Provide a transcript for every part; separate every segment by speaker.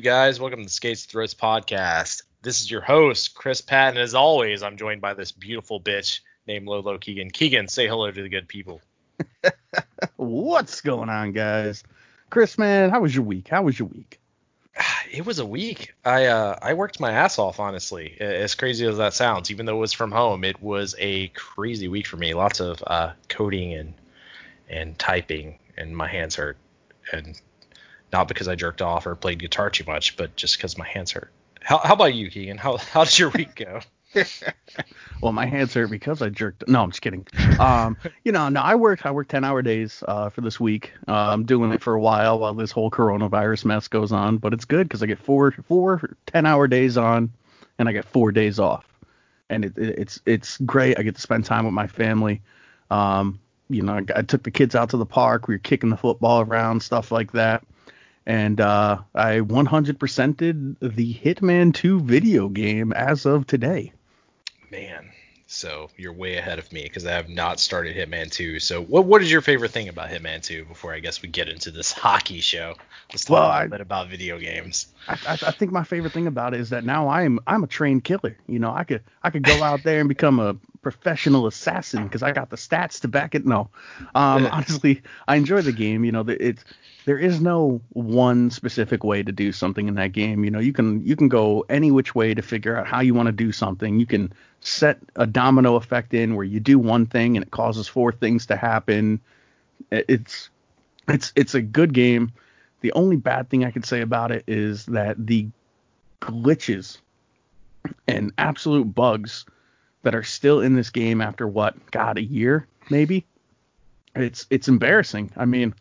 Speaker 1: You guys, welcome to the Skates Throats podcast. This is your host, Chris Patton. As always, I'm joined by this beautiful bitch named Lolo Keegan. Keegan, say hello to the good people.
Speaker 2: What's going on, guys? Chris, man, how was your week? How was your week?
Speaker 1: It was a week. I uh, I worked my ass off, honestly. As crazy as that sounds, even though it was from home, it was a crazy week for me. Lots of uh, coding and and typing, and my hands hurt. And not because I jerked off or played guitar too much, but just because my hands hurt. How, how about you, Keegan? How how did your week go?
Speaker 2: well, my hands hurt because I jerked. No, I'm just kidding. Um, you know, no, I work. I work 10 hour days uh, for this week. Uh, I'm doing it for a while while this whole coronavirus mess goes on, but it's good because I get four four 10 hour days on, and I get four days off, and it, it, it's it's great. I get to spend time with my family. Um, you know, I, I took the kids out to the park. We were kicking the football around, stuff like that and uh, I 100%ed the Hitman 2 video game as of today.
Speaker 1: Man, so you're way ahead of me because I have not started Hitman 2. So what what is your favorite thing about Hitman 2? Before I guess we get into this hockey show, let's talk well, a little I, bit about video games.
Speaker 2: I, I, I, think my favorite thing about it is that now I'm I'm a trained killer. You know, I could I could go out there and become a professional assassin because I got the stats to back it. No, um, honestly, I enjoy the game. You know, it's there is no one specific way to do something in that game. You know, you can you can go any which way to figure out how you want to do something. You can set a domino effect in where you do one thing and it causes four things to happen. It's it's it's a good game. The only bad thing I could say about it is that the glitches and absolute bugs that are still in this game after what God a year maybe it's it's embarrassing. I mean,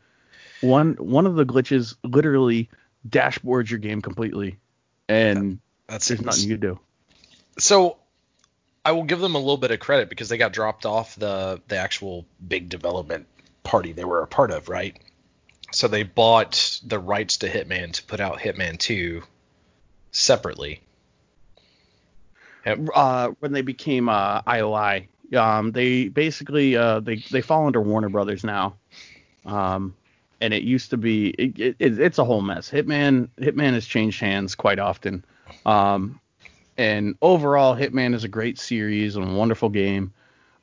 Speaker 2: one one of the glitches literally dashboards your game completely, and that's there's nothing you can do.
Speaker 1: So I will give them a little bit of credit because they got dropped off the the actual big development party they were a part of, right? So they bought the rights to Hitman to put out Hitman 2 separately.
Speaker 2: Uh, when they became uh, IOI, um, they basically uh, they they fall under Warner Brothers now. Um, and it used to be it, it, it's a whole mess. Hitman Hitman has changed hands quite often. Um, and overall, Hitman is a great series and a wonderful game.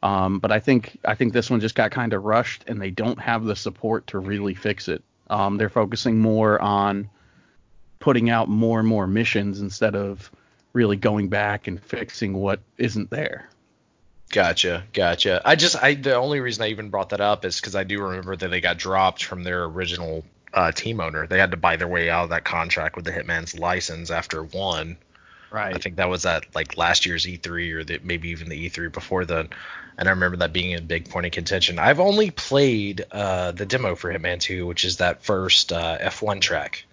Speaker 2: Um, but I think I think this one just got kind of rushed, and they don't have the support to really fix it. Um, they're focusing more on putting out more and more missions instead of really going back and fixing what isn't there.
Speaker 1: Gotcha, gotcha. I just I the only reason I even brought that up is because I do remember that they got dropped from their original uh, team owner. They had to buy their way out of that contract with the Hitman's license after one. Right. I think that was at like last year's E3 or the, maybe even the E3 before then. And I remember that being a big point of contention. I've only played uh, the demo for Hitman 2, which is that first uh, F1 track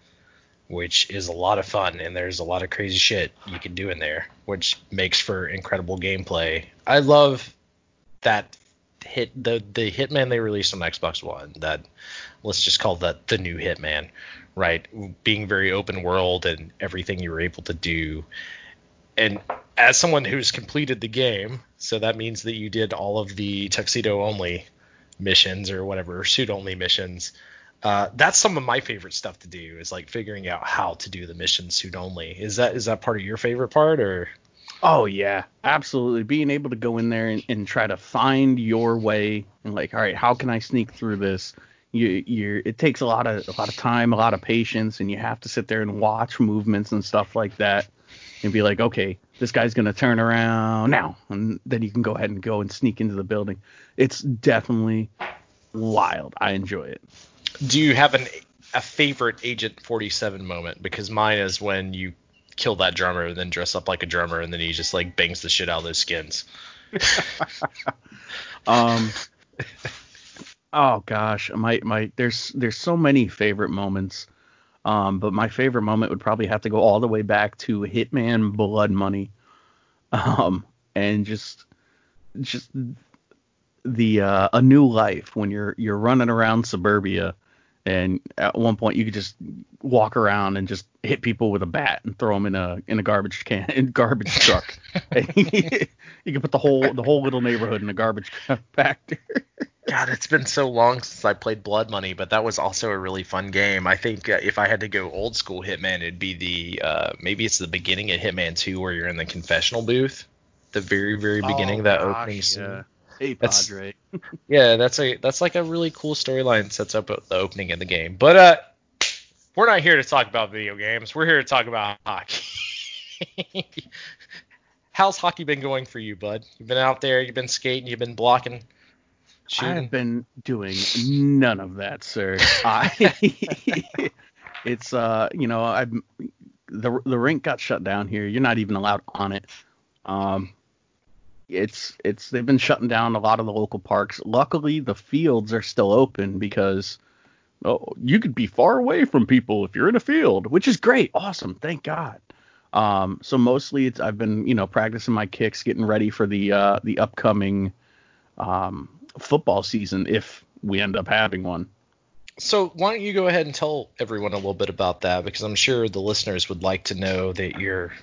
Speaker 1: which is a lot of fun and there's a lot of crazy shit you can do in there, which makes for incredible gameplay. I love that hit the the Hitman they released on Xbox One. That let's just call that the new Hitman, right? Being very open world and everything you were able to do. And as someone who's completed the game, so that means that you did all of the tuxedo only missions or whatever suit only missions uh, that's some of my favorite stuff to do is like figuring out how to do the mission suit only. Is that is that part of your favorite part or?
Speaker 2: Oh yeah, absolutely. Being able to go in there and, and try to find your way and like, all right, how can I sneak through this? You you it takes a lot of a lot of time, a lot of patience, and you have to sit there and watch movements and stuff like that, and be like, okay, this guy's gonna turn around now, and then you can go ahead and go and sneak into the building. It's definitely wild. I enjoy it
Speaker 1: do you have an a favorite Agent 47 moment? Because mine is when you kill that drummer and then dress up like a drummer and then he just like bangs the shit out of those skins.
Speaker 2: um oh gosh my my there's there's so many favorite moments um but my favorite moment would probably have to go all the way back to hitman blood money um and just just the uh, a new life when you're you're running around suburbia and at one point you could just walk around and just hit people with a bat and throw them in a in a garbage can in garbage truck. you can put the whole the whole little neighborhood in a garbage compactor.
Speaker 1: God, it's been so long since I played Blood Money, but that was also a really fun game. I think uh, if I had to go old school Hitman, it'd be the uh, maybe it's the beginning of Hitman 2 where you're in the confessional booth, the very very beginning,
Speaker 2: Oh,
Speaker 1: that
Speaker 2: gosh,
Speaker 1: opening scene.
Speaker 2: yeah. Hey,
Speaker 1: That's-
Speaker 2: Padre.
Speaker 1: Yeah, that's a that's like a really cool storyline sets up the opening of the game. But uh we're not here to talk about video games. We're here to talk about hockey. How's hockey been going for you, bud? You've been out there, you've been skating, you've been blocking,
Speaker 2: I've been doing none of that, sir. I, it's uh, you know, I the the rink got shut down here. You're not even allowed on it. Um, it's it's they've been shutting down a lot of the local parks. Luckily, the fields are still open because oh, you could be far away from people if you're in a field, which is great, awesome, thank God. Um, so mostly it's I've been you know practicing my kicks, getting ready for the uh the upcoming um football season if we end up having one.
Speaker 1: So why don't you go ahead and tell everyone a little bit about that because I'm sure the listeners would like to know that you're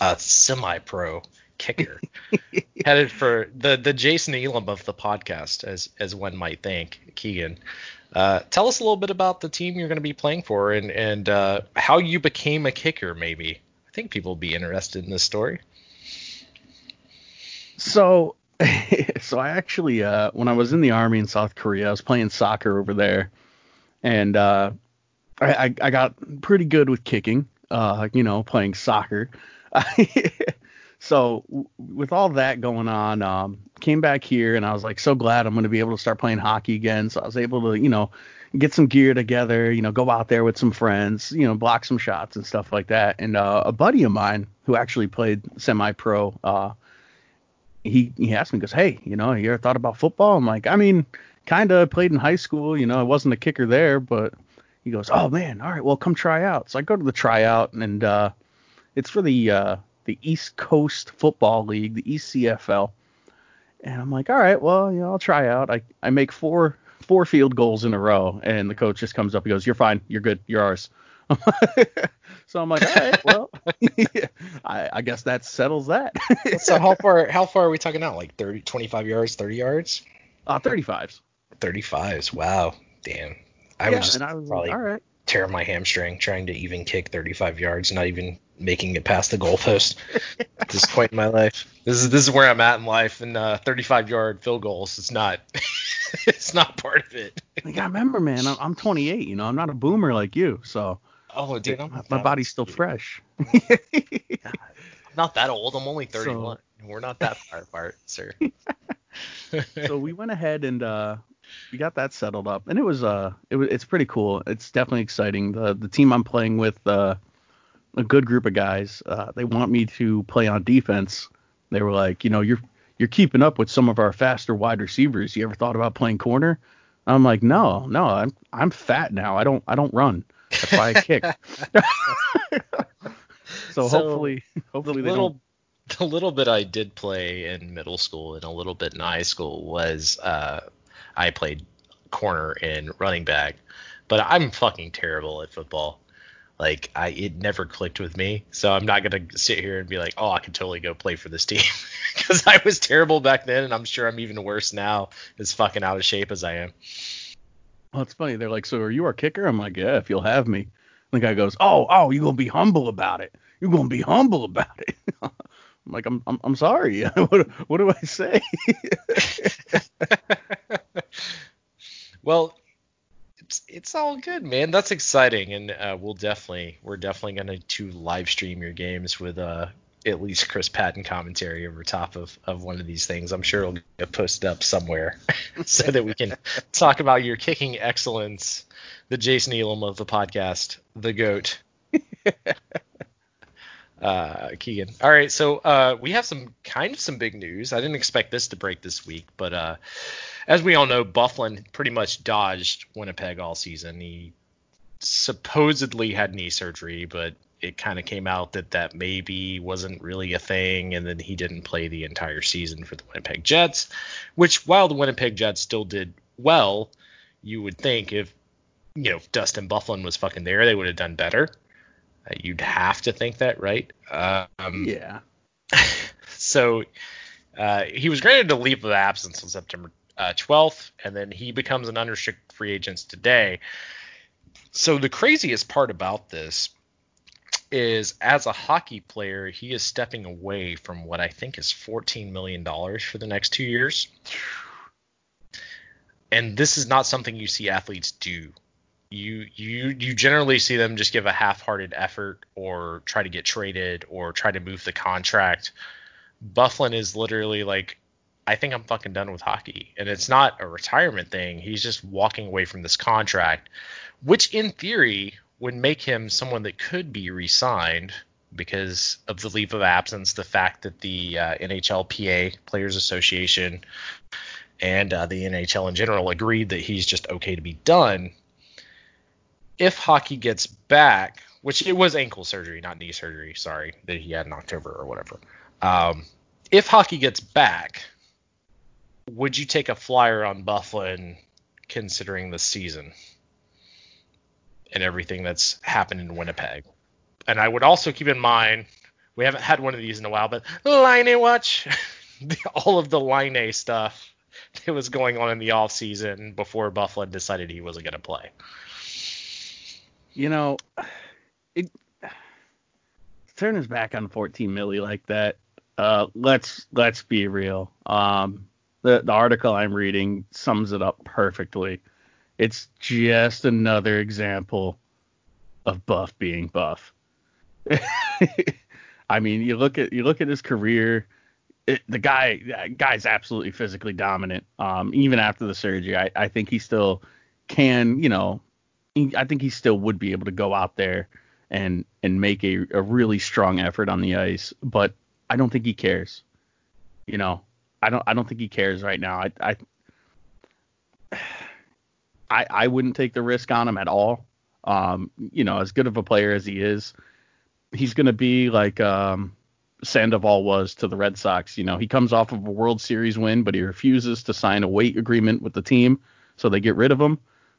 Speaker 1: a semi-pro kicker headed for the the Jason Elam of the podcast, as as one might think. Keegan, uh, tell us a little bit about the team you're going to be playing for and and uh, how you became a kicker. Maybe I think people will be interested in this story.
Speaker 2: So, so I actually, uh, when I was in the army in South Korea, I was playing soccer over there, and uh, I, I, I got pretty good with kicking. Uh, you know, playing soccer. so w- with all that going on, um, came back here and I was like so glad I'm going to be able to start playing hockey again. So I was able to, you know, get some gear together, you know, go out there with some friends, you know, block some shots and stuff like that. And uh, a buddy of mine who actually played semi-pro, uh, he he asked me, he goes, hey, you know, you ever thought about football? I'm like, I mean, kind of played in high school, you know, I wasn't a kicker there, but he goes, oh man, all right, well come try out. So I go to the tryout and uh, it's for the uh, the East Coast Football League, the ECFL. And I'm like, all right, well, you know, I'll try out. I, I make four four field goals in a row, and the coach just comes up and goes, "You're fine, you're good, you're ours." so I'm like, all right, well, I, I guess that settles that.
Speaker 1: so how far how far are we talking now? Like 30, 25 yards, 30 yards?
Speaker 2: uh, 35s.
Speaker 1: 35s. Wow. Damn. I
Speaker 2: yeah,
Speaker 1: would just
Speaker 2: I was
Speaker 1: probably
Speaker 2: like, all right.
Speaker 1: Tear my hamstring trying to even kick 35 yards, not even making it past the goalpost. At this point in my life, this is this is where I'm at in life, and uh, 35 yard field goals. It's not, it's not part of it.
Speaker 2: You gotta remember, man, I'm, I'm 28. You know, I'm not a boomer like you, so
Speaker 1: Oh, dude, I'm
Speaker 2: my, my body's still fresh.
Speaker 1: I'm not that old. I'm only 31. We're not that far apart, sir.
Speaker 2: so we went ahead and uh, we got that settled up, and it was uh, it was it's pretty cool. It's definitely exciting. The the team I'm playing with, uh, a good group of guys. Uh, they want me to play on defense. They were like, you know, you're you're keeping up with some of our faster wide receivers. You ever thought about playing corner? I'm like, no, no, I'm I'm fat now. I don't I don't run. Why I kick. so,
Speaker 1: So,
Speaker 2: hopefully
Speaker 1: the
Speaker 2: hopefully they
Speaker 1: little
Speaker 2: don't.
Speaker 1: the little bit I did play in middle school and a little bit in high school was uh, I played corner and running back, but I'm fucking terrible at football. Like I, it never clicked with me, so I'm not gonna sit here and be like, oh, I could totally go play for this team, because I was terrible back then, and I'm sure I'm even worse now, as fucking out of shape as I am.
Speaker 2: Well, it's funny. They're like, so are you our kicker? I'm like, yeah, if you'll have me. The guy goes, oh, oh, you're gonna be humble about it. You're gonna be humble about it. I'm like, I'm, I'm, I'm sorry. what, what do I say?
Speaker 1: Well, it's it's all good, man. That's exciting, and uh, we'll definitely we're definitely gonna to live stream your games with uh at least Chris Patton commentary over top of of one of these things. I'm sure it'll get posted up somewhere so that we can talk about your kicking excellence. The Jason Elam of the podcast, the goat. uh, Keegan. All right, so uh, we have some kind of some big news. I didn't expect this to break this week, but uh, as we all know, Byfuglien pretty much dodged Winnipeg all season. He supposedly had knee surgery, but it kind of came out that that maybe wasn't really a thing, and then he didn't play the entire season for the Winnipeg Jets. Which, while the Winnipeg Jets still did well, you would think if you know if Dustin Byfuglien was fucking there, they would have done better. You'd have to think that, right? Um,
Speaker 2: yeah.
Speaker 1: so uh, he was granted a leave of absence on September uh, 12th, and then he becomes an unrestricted free agent today. So the craziest part about this is as a hockey player, he is stepping away from what I think is $14 million for the next two years. And this is not something you see athletes do. You you you generally see them just give a half-hearted effort or try to get traded or try to move the contract. Byfuglien is literally like, I think I'm fucking done with hockey. And it's not a retirement thing. He's just walking away from this contract, which in theory would make him someone that could be re-signed because of the leave of absence, the fact that the uh, NHLPA Players Association and uh, the NHL in general agreed that he's just okay to be done. If hockey gets back, which it was ankle surgery, not knee surgery, sorry, that he had in October or whatever. Um, if hockey gets back, would you take a flyer on Byfuglien considering the season? and everything that's happened in Winnipeg. And I would also keep in mind we haven't had one of these in a while, but Laine watch all of the Laine stuff that was going on in the off season before Byfuglien decided he wasn't going to play.
Speaker 2: You know, it turn his back on 14 milli like that. Uh, let's let's be real. Um, the the article I'm reading sums it up perfectly. It's just another example of Buff being Buff. I mean, you look at you look at his career. It, the guy guy's absolutely physically dominant. Um, even after the surgery, I, I think he still can. You know, I think he still would be able to go out there and and make a, a really strong effort on the ice. But I don't think he cares. You know, I don't I don't think he cares right now. I I I, I wouldn't take the risk on him at all. Um, you know, as good of a player as he is, he's going to be like um, Sandoval was to the Red Sox. You know, he comes off of a World Series win, but he refuses to sign a weight agreement with the team, so they get rid of him.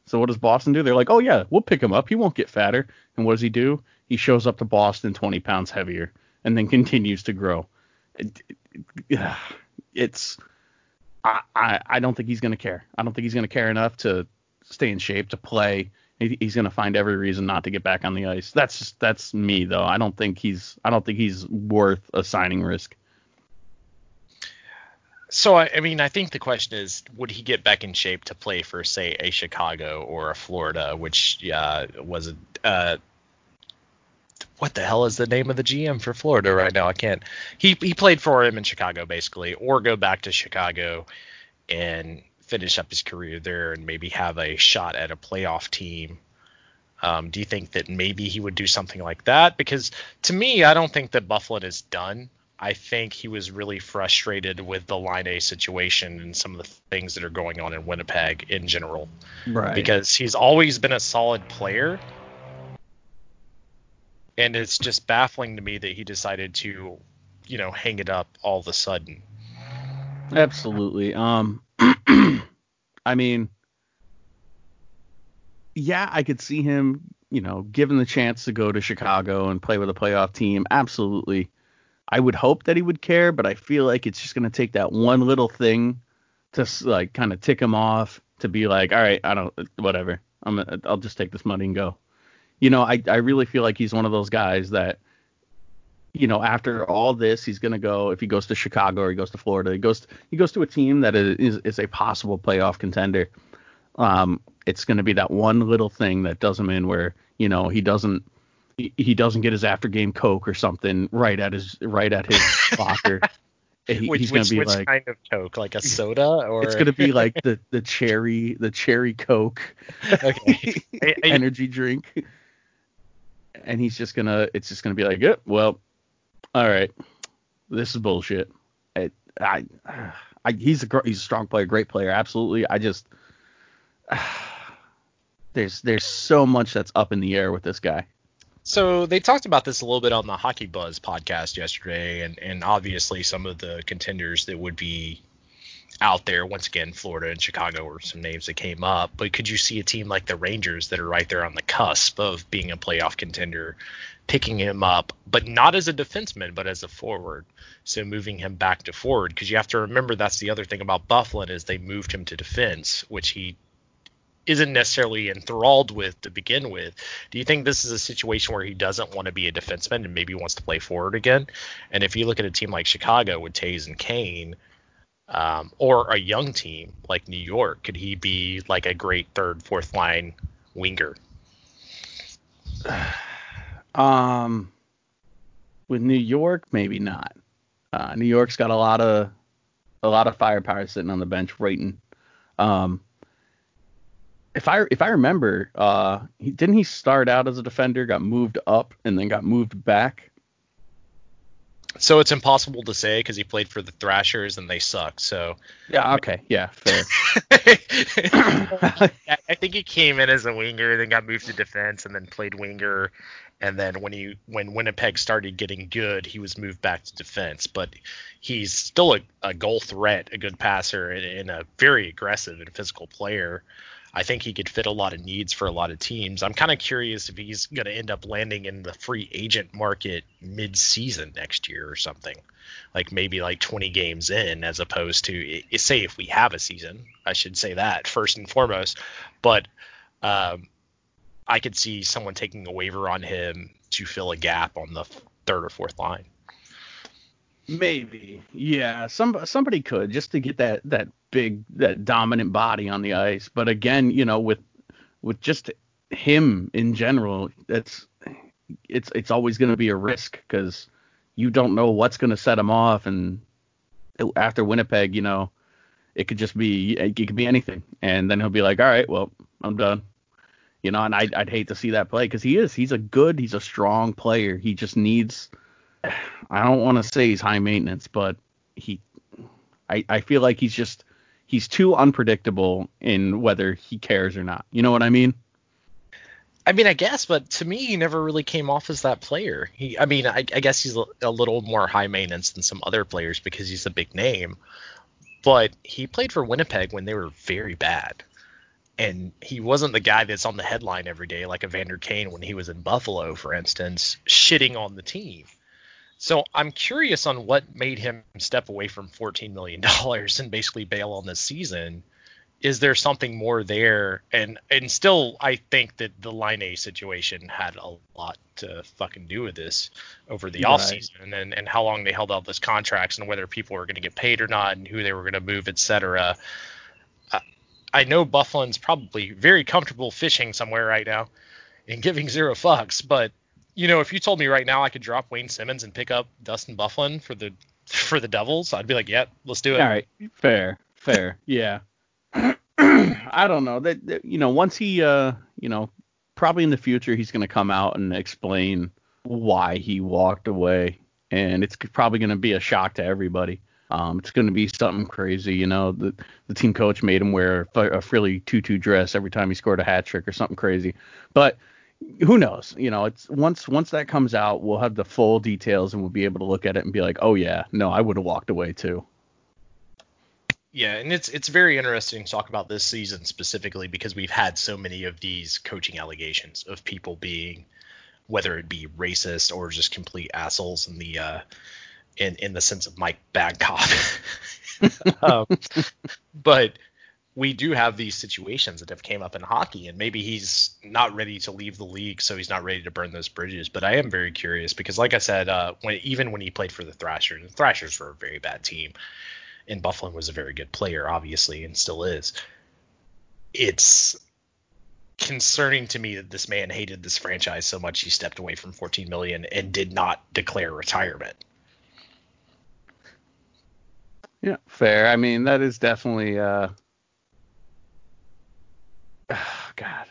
Speaker 2: So what does Boston do? They're like, oh yeah, we'll pick him up. He won't get fatter. And what does he do? He shows up to Boston 20 pounds heavier and then continues to grow. It, it, it's I, I I don't think he's going to care. I don't think he's going to care enough to stay in shape to play. He's going to find every reason not to get back on the ice. That's just, that's me though. I don't think he's I don't think he's worth a signing risk.
Speaker 1: So I, I mean, I think the question is, would he get back in shape to play for, say, a Chicago or a Florida, which uh, was a uh, what the hell is the name of the GM for Florida right now? I can't. He he played for him in Chicago basically, or go back to Chicago and finish up his career there and maybe have a shot at a playoff team. Um, do you think that maybe he would do something like that? Because to me, I don't think that Byfuglien is done. I think he was really frustrated with the Laine situation and some of the things that are going on in Winnipeg in general.
Speaker 2: Right.
Speaker 1: Because he's always been a solid player. And it's just baffling to me that he decided to, you know, hang it up all of a sudden.
Speaker 2: Absolutely. Um I mean, yeah, I could see him, you know, given the chance to go to Chicago and play with a playoff team. Absolutely. I would hope that he would care, but I feel like it's just to take that one little thing to like kind of tick him off to be like, all right, I don't, whatever. I'm, I'll just take this money and go. You know, I, I really feel like he's one of those guys that you know, after all this, he's to go if he goes to Chicago or he goes to Florida. He goes he goes to a team that is is a possible playoff contender. Um, it's to be that one little thing that does him in where you know he doesn't he, he doesn't get his after game coke or something right at his right at his locker.
Speaker 1: He, which, he's going to be which like kind of coke, like a soda, or
Speaker 2: it's going to be like the the cherry the cherry coke, okay, energy drink. And he's just gonna, it's just gonna be like, yep, yeah, well, all right, this is bullshit. I, I, I he's a he's a strong player, great player, absolutely. I just there's there's so much that's up in the air with this guy.
Speaker 1: So they talked about this a little bit on the Hockey Buzz podcast yesterday, and and obviously some of the contenders that would be out there. Once again, Florida and Chicago were some names that came up. But could you see a team like the Rangers that are right there on the cusp of being a playoff contender, picking him up, but not as a defenseman, but as a forward? So moving him back to forward because you have to remember that's the other thing about Byfuglien is they moved him to defense, which he isn't necessarily enthralled with to begin with. Do you think this is a situation where he doesn't want to be a defenseman and maybe wants to play forward again? And if you look at a team like Chicago with Toews and Kane, um, or a young team like New York, could he be like a great third, fourth line winger?
Speaker 2: Um, with New York, maybe not. Uh, New York's got a lot of a lot of firepower sitting on the bench waiting. Um, if I if I remember, uh, he, didn't he start out as a defender, got moved up, and then got moved back?
Speaker 1: So it's impossible to say because he played for the Thrashers and they suck. So
Speaker 2: yeah, okay, yeah, fair.
Speaker 1: I think he came in as a winger, then got moved to defense, and then played winger. And then when he when Winnipeg started getting good, he was moved back to defense. But he's still a, a goal threat, a good passer, and, and a very aggressive and physical player. I think he could fit a lot of needs for a lot of teams. I'm kind of curious if he's going to end up landing in the free agent market mid-season next year or something, like maybe like 20 games in, as opposed to say if we have a season. I should say that first and foremost, but um, I could see someone taking a waiver on him to fill a gap on the third or fourth line.
Speaker 2: Maybe, yeah. Some somebody could just to get that that big that dominant body on the ice. But again, you know, with with just him in general, it's it's it's always going to be a risk because you don't know what's going to set him off. And after Winnipeg, you know, it could just be it could be anything, and then he'll be like, all right, well, I'm done. You know, and I'd, I'd hate to see that play because he is. He's a good, he's a strong player. He just needs I don't want to say he's high maintenance, but he I, I feel like he's just he's too unpredictable in whether he cares or not. You know what I mean?
Speaker 1: I mean, I guess, but to me, he never really came off as that player. He, I mean, I, I guess he's a, a little more high maintenance than some other players because he's a big name. But he played for Winnipeg when they were very bad, and he wasn't the guy that's on the headline every day like Evander Kane when he was in Buffalo, for instance, shitting on the team. So I'm curious on what made him step away from 14 million dollars and basically bail on the season. Is there something more there? And and still, I think that the Laine situation had a lot to fucking do with this over the right. offseason and and how long they held out those contracts and whether people were going to get paid or not and who they were going to move, etc. I know Byfuglien's probably very comfortable fishing somewhere right now and giving zero fucks, but you know, if you told me right now I could drop Wayne Simmonds and pick up Dustin Byfuglien for the for the Devils, I'd be like, yeah, let's do it.
Speaker 2: All right, fair, fair, yeah. I don't know that, that, you know once he uh you know probably in the future he's going to come out and explain why he walked away and it's probably going to be a shock to everybody. Um, it's going to be something crazy, you know. The the team coach made him wear a frilly tutu dress every time he scored a hat trick or something crazy. But who knows? You know, it's once once that comes out, we'll have the full details and we'll be able to look at it and be like, oh yeah, no, I would have walked away too.
Speaker 1: Yeah, and it's it's very interesting to talk about this season specifically because we've had so many of these coaching allegations of people being, whether it be racist or just complete assholes in the uh, in in the sense of Mike Babcock. um, but we do have these situations that have came up in hockey and maybe he's not ready to leave the league so he's not ready to burn those bridges. But i am very curious because like i said uh, when even when he played for the thrashers the thrashers were a very bad team and Byfuglien was a very good player obviously and still is. It's concerning to me that this man hated this franchise so much he stepped away from 14 million and did not declare retirement.
Speaker 2: Yeah fair. I mean that is definitely uh oh, God,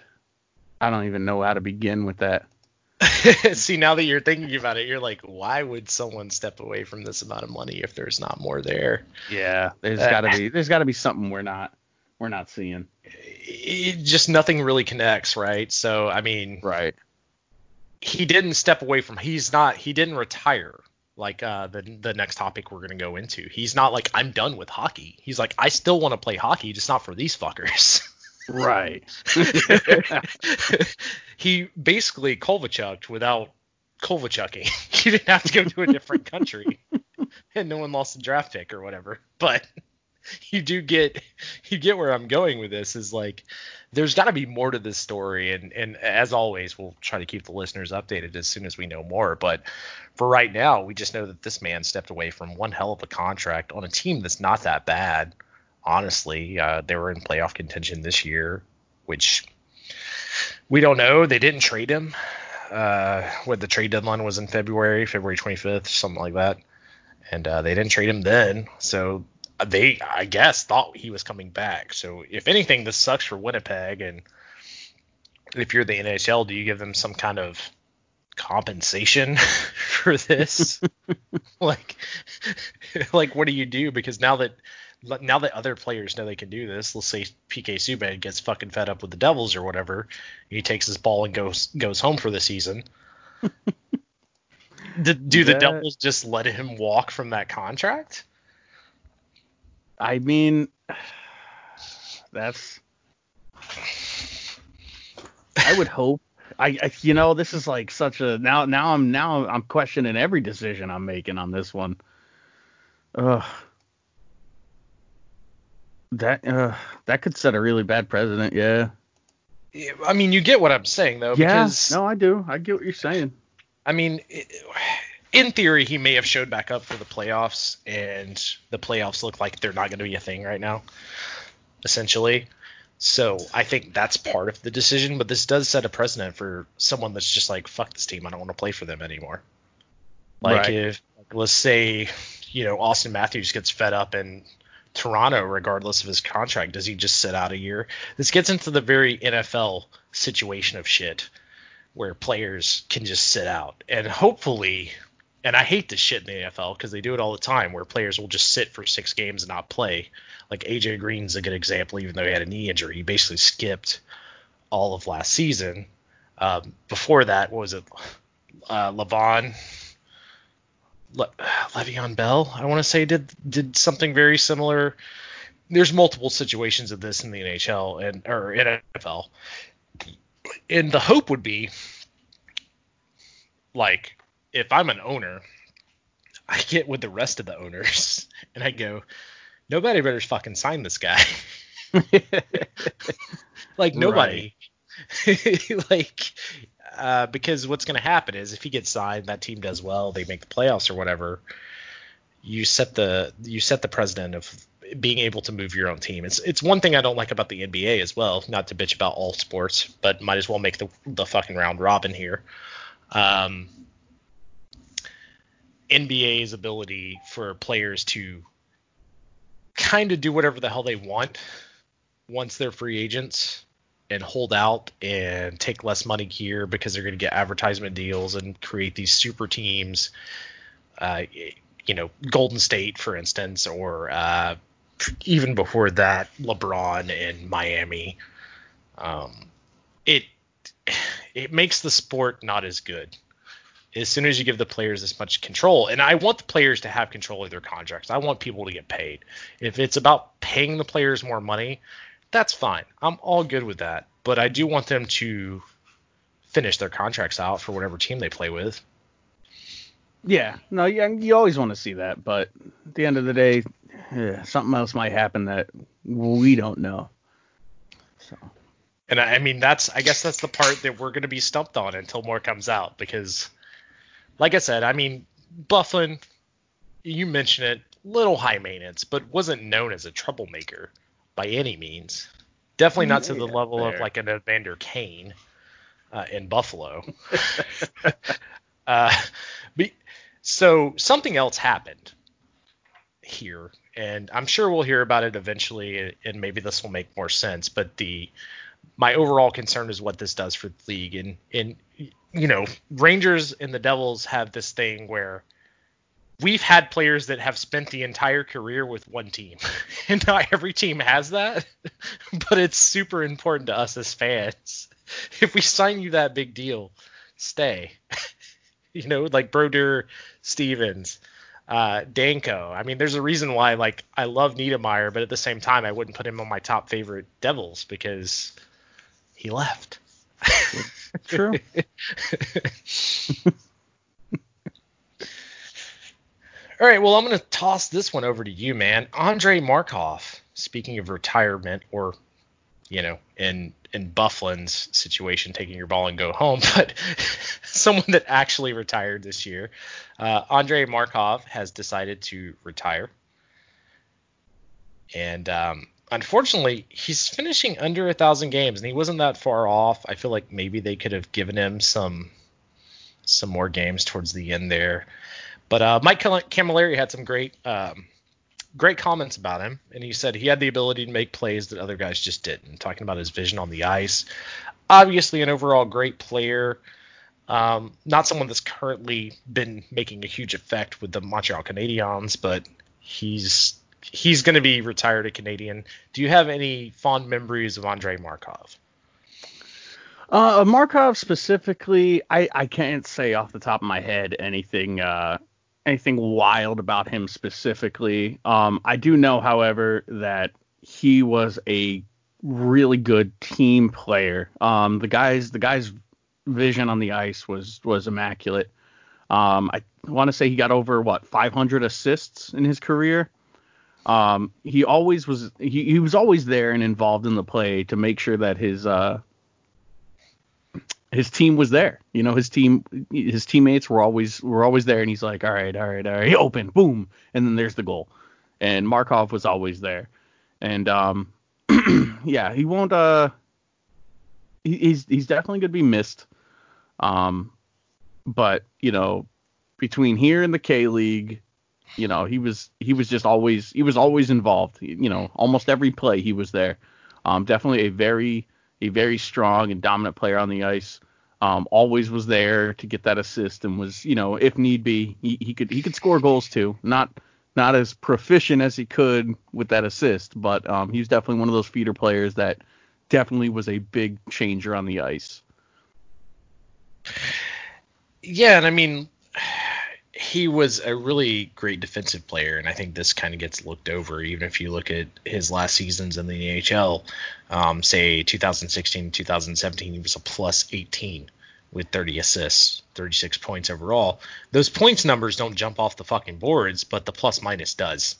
Speaker 2: I don't even know how to begin with that.
Speaker 1: See, now that you're thinking about it, you're like, why would someone step away from this amount of money if there's not more there?
Speaker 2: Yeah, there's uh, got to be there's got to be something we're not we're not seeing.
Speaker 1: It, just nothing really connects, right? So, I mean,
Speaker 2: right.
Speaker 1: He didn't step away from. He's not. He didn't retire, like uh, the the next topic we're gonna go into. He's not like I'm done with hockey. He's like I still want to play hockey, just not for these fuckers.
Speaker 2: Right.
Speaker 1: he basically Kovalchuked without Kovalchucking. he didn't have to go to a different country, and no one lost a draft pick or whatever. But you do get you get where I'm going with this is like there's got to be more to this story and and as always we'll try to keep the listeners updated as soon as we know more but for right now we just know that this man stepped away from one hell of a contract on a team that's not that bad honestly uh, they were in playoff contention this year which we don't know they didn't trade him uh what the trade deadline was in February February 25th something like that and uh, they didn't trade him then so they I guess thought he was coming back. So if anything, this sucks for Winnipeg. And if you're the NHL, do you give them some kind of compensation for this? like, like what do you do? Because now that now that other players know they can do this, let's say PK Subban gets fucking fed up with the Devils or whatever, he takes his ball and goes goes home for the season. do, do the Devils just let him walk from that contract?
Speaker 2: I mean, that's. I would hope. I, I, you know, this is like such a now. Now I'm now I'm questioning every decision I'm making on this one. Ugh. That uh, that could set a really bad precedent. Yeah.
Speaker 1: I mean, you get what I'm saying though.
Speaker 2: Yeah.
Speaker 1: Because,
Speaker 2: no, I do. I get what you're saying.
Speaker 1: I mean, it, in theory, he may have showed back up for the playoffs, and the playoffs look like they're not going to be a thing right now, essentially. So I think that's part of the decision, but this does set a precedent for someone that's just like, fuck this team, I don't want to play for them anymore. Like right. if, let's say, you know, Auston Matthews gets fed up in Toronto, regardless of his contract, does he just sit out a year? This gets into the very NFL situation of shit where players can just sit out. And hopefully and I hate this shit in the NFL because they do it all the time where players will just sit for six games and not play. Like AJ Green's a good example, even though he had a knee injury, he basically skipped all of last season. Um, before that, was it uh, Levon Le- Le'Veon Bell? I want to say did did something very similar. There's multiple situations of this in the NHL and or NFL, and the hope would be like if I'm an owner, I get with the rest of the owners and I go, nobody better fucking sign this guy. like nobody. like uh, because what's going to happen is if he gets signed, that team does well, they make the playoffs or whatever. You set the you set the president of being able to move your own team. It's it's one thing I don't like about the NBA as well. Not to bitch about all sports, but might as well make the the fucking round robin here. Um, NBA's ability for players to kind of do whatever the hell they want once they're free agents and hold out and take less money here because they're going to get advertisement deals and create these super teams. Uh, you know, Golden State, for instance, or uh, even before that, LeBron in Miami. Um, it it makes the sport not as good as soon as you give the players this much control, and I want the players to have control of their contracts. I want people to get paid. If it's about paying the players more money, that's fine. I'm all good with that. But I do want them to finish their contracts out for whatever team they play with.
Speaker 2: Yeah, no, you, you always want to see that, but at the end of the day, yeah, something else might happen that we don't know.
Speaker 1: So. And I, I mean, that's I guess that's the part that we're going to be stumped on until more comes out because like I said, I mean, Byfuglien, you mentioned it, little high maintenance, but wasn't known as a troublemaker by any means. Definitely not to the level there. of like an Evander Kane uh, in Buffalo. uh, but, so something else happened here, and I'm sure we'll hear about it eventually, and maybe this will make more sense. But the my overall concern is what this does for the league, and and you know, Rangers and the Devils have this thing where we've had players that have spent the entire career with one team. and not every team has that, but it's super important to us as fans. If we sign you that big deal, stay. you know, like Brodeur Stevens, uh, Daneyko. I mean, there's a reason why like I love Niedermayer, but at the same time, I wouldn't put him on my top favorite Devils because he left.
Speaker 2: True.
Speaker 1: All right, well, I'm going to toss this one over to you, man. Andrei Markov. Speaking of retirement, or you know, in in Byfuglien's situation, taking your ball and go home, but someone that actually retired this year, uh, Andrei Markov has decided to retire, and um, unfortunately, he's finishing under a thousand games, and he wasn't that far off. I feel like maybe they could have given him some some more games towards the end there. But uh, Mike Cammalleri had some great um, great comments about him, and he said he had the ability to make plays that other guys just didn't. Talking about his vision on the ice, obviously an overall great player. Um, not someone that's currently been making a huge effect with the Montreal Canadiens, but he's he's going to be retired a Canadian. Do you have any fond memories of Andrei Markov?
Speaker 2: Uh, Markov specifically, I, I can't say off the top of my head anything uh, anything wild about him specifically. Um, I do know, however, that he was a really good team player. Um, the guys the guy's vision on the ice was was immaculate. Um, I want to say he got over what 500 assists in his career. Um, he always was he, he was always there and involved in the play to make sure that his uh, his team was there. You know, his team his teammates were always were always there and he's like, "All right, all right, all right, open, boom." And then there's the goal. And Markov was always there. And um yeah, he won't uh he, he's he's definitely to be missed. Um but, you know, between here and the K League you know, he was he was just always he was always involved. You know, almost every play he was there. Um, definitely a very a very strong and dominant player on the ice. Um, always was there to get that assist and was, you know, if need be, he, he could he could score goals too. Not not as proficient as he could with that assist, but um, he was definitely one of those feeder players that definitely was a big changer on the ice.
Speaker 1: Yeah, and I mean, he was a really great defensive player, and I think this kind of gets looked over. Even if you look at his last seasons in the NHL, um, say 2016, 2017, he was a plus 18 with 30 assists, 36 points overall. Those points numbers don't jump off the fucking boards, but the plus minus does,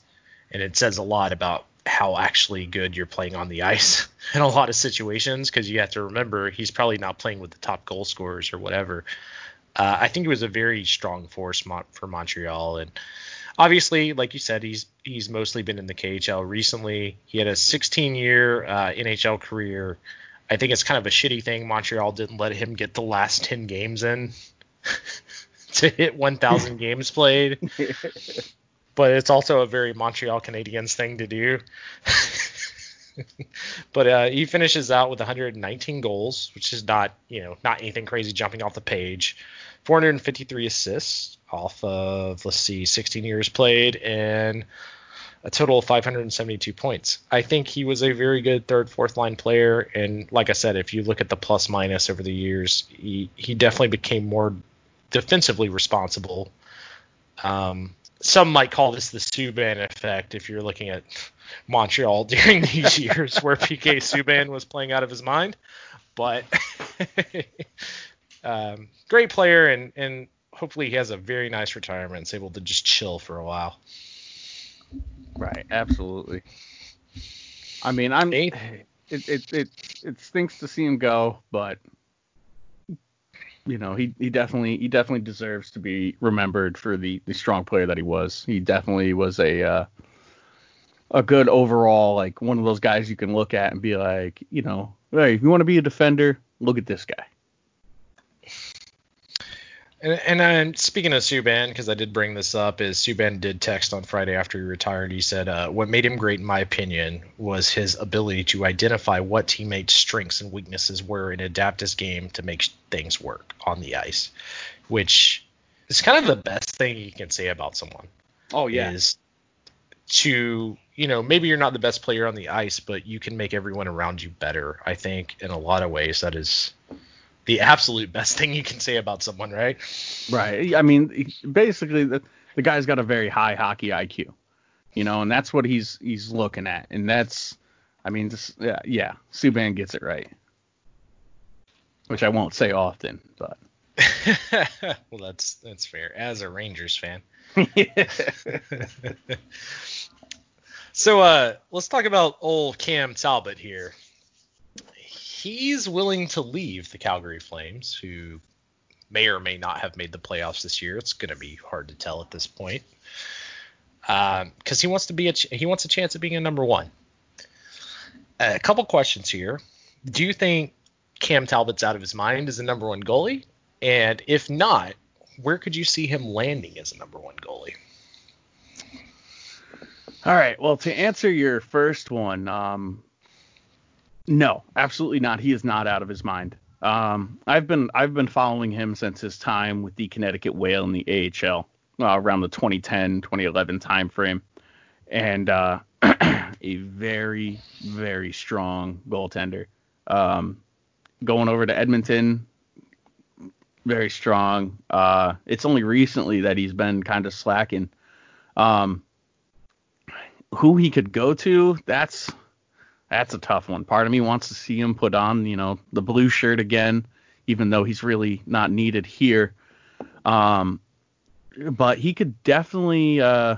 Speaker 1: and it says a lot about how actually good you're playing on the ice in a lot of situations because you have to remember he's probably not playing with the top goal scorers or whatever. Uh, I think it was a very strong force for Montreal, and obviously, like you said, he's he's mostly been in the KHL recently. He had a 16-year uh, NHL career. I think it's kind of a shitty thing Montreal didn't let him get the last 10 games in to hit 1,000 games played. but it's also a very Montreal Canadiens thing to do. but uh, he finishes out with 119 goals, which is not you know not anything crazy jumping off the page. 453 assists off of let's see 16 years played and a total of 572 points. I think he was a very good third, fourth line player. And like I said, if you look at the plus minus over the years, he, he definitely became more defensively responsible. Um, some might call this the Subban effect if you're looking at Montreal during these years where PK Subban was playing out of his mind. But um, great player, and and hopefully he has a very nice retirement. and is able to just chill for a while.
Speaker 2: Right, absolutely. I mean, I'm it it it it stinks to see him go, but you know, he, he definitely he definitely deserves to be remembered for the, the strong player that he was. He definitely was a uh, a good overall like one of those guys you can look at and be like, you know, hey, if you want to be a defender, look at this guy.
Speaker 1: And, and speaking of Subban, because I did bring this up, is Subban did text on Friday after he retired. He said, uh, "What made him great, in my opinion, was his ability to identify what teammates' strengths and weaknesses were and adapt his game to make things work on the ice." Which is kind of the best thing you can say about someone.
Speaker 2: Oh yeah.
Speaker 1: Is to you know maybe you're not the best player on the ice, but you can make everyone around you better. I think in a lot of ways that is the absolute best thing you can say about someone, right?
Speaker 2: Right. I mean, basically, the the guy's got a very high hockey IQ, you know, and that's what he's he's looking at, and that's, I mean, just, yeah, yeah, Subban gets it right, which I won't say often, but.
Speaker 1: well, that's that's fair. As a Rangers fan. so uh, let's talk about old Cam Talbot here. He's willing to leave the Calgary Flames, who may or may not have made the playoffs this year. It's going to be hard to tell at this point, because um, he wants to be a ch- he wants a chance of being a number one. Uh, a couple questions here. Do you think Cam Talbot's out of his mind as a number one goalie? And if not, where could you see him landing as a number one goalie?
Speaker 2: All right. Well, to answer your first one, um, no, absolutely not. He is not out of his mind. Um, I've been I've been following him since his time with the Connecticut Whale in the AHL uh, around the 2010 2011 timeframe, and uh, a very very strong goaltender. Um, going over to Edmonton, very strong. Uh, it's only recently that he's been kind of slacking. Um, who he could go to, that's that's a tough one. Part of me wants to see him put on, you know, the blue shirt again, even though he's really not needed here. Um, but he could definitely, uh,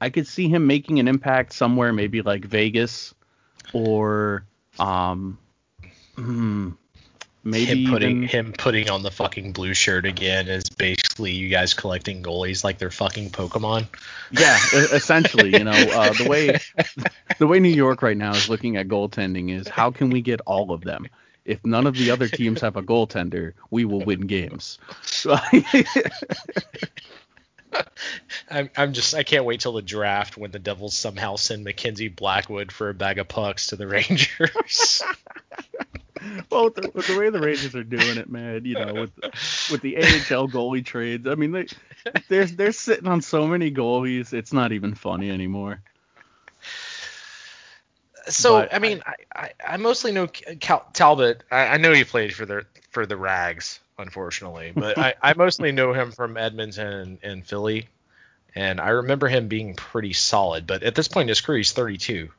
Speaker 2: I could see him making an impact somewhere, maybe like Vegas or, um, hmm, maybe
Speaker 1: him putting
Speaker 2: even,
Speaker 1: him putting on the fucking blue shirt again is basically you guys collecting goalies like they're fucking Pokemon.
Speaker 2: Yeah, essentially, you know, uh, the way the way New York right now is looking at goaltending is how can we get all of them? If none of the other teams have a goaltender, we will win games.
Speaker 1: I'm, I'm just I can't wait till the draft when the Devils somehow send Mackenzie Blackwood for a bag of pucks to the Rangers.
Speaker 2: well, with the, with the, way the Rangers are doing it, man, you know, with with the AHL goalie trades, I mean, they they're they're sitting on so many goalies, it's not even funny anymore.
Speaker 1: So but I mean, I, I, I mostly know Cal, Talbot. I, I, know he played for the for the Rags, unfortunately, but I, I mostly know him from Edmonton and, and Philly, and I remember him being pretty solid. But at this point in his career, he's 32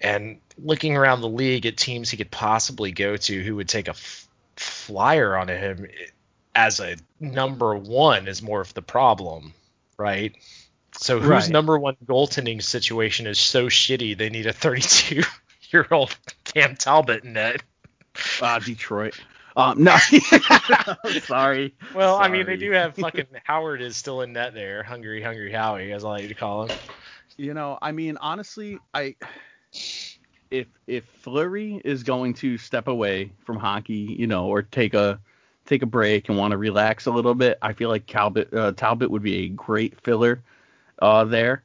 Speaker 1: and looking around the league at teams he could possibly go to who would take a f- flyer on him as a number one is more of the problem, right? So whose right. number one goaltending situation is so shitty they need a 32 year old Cam Talbot in net?
Speaker 2: Uh, Detroit. Um, no, sorry.
Speaker 1: Well,
Speaker 2: sorry.
Speaker 1: I mean, they do have fucking Howard is still in net there, hungry, hungry Howie, as I like to call him.
Speaker 2: You know, I mean, honestly, I if if Fleury is going to step away from hockey, you know, or take a take a break and want to relax a little bit, I feel like Talbot uh, Talbot would be a great filler uh, there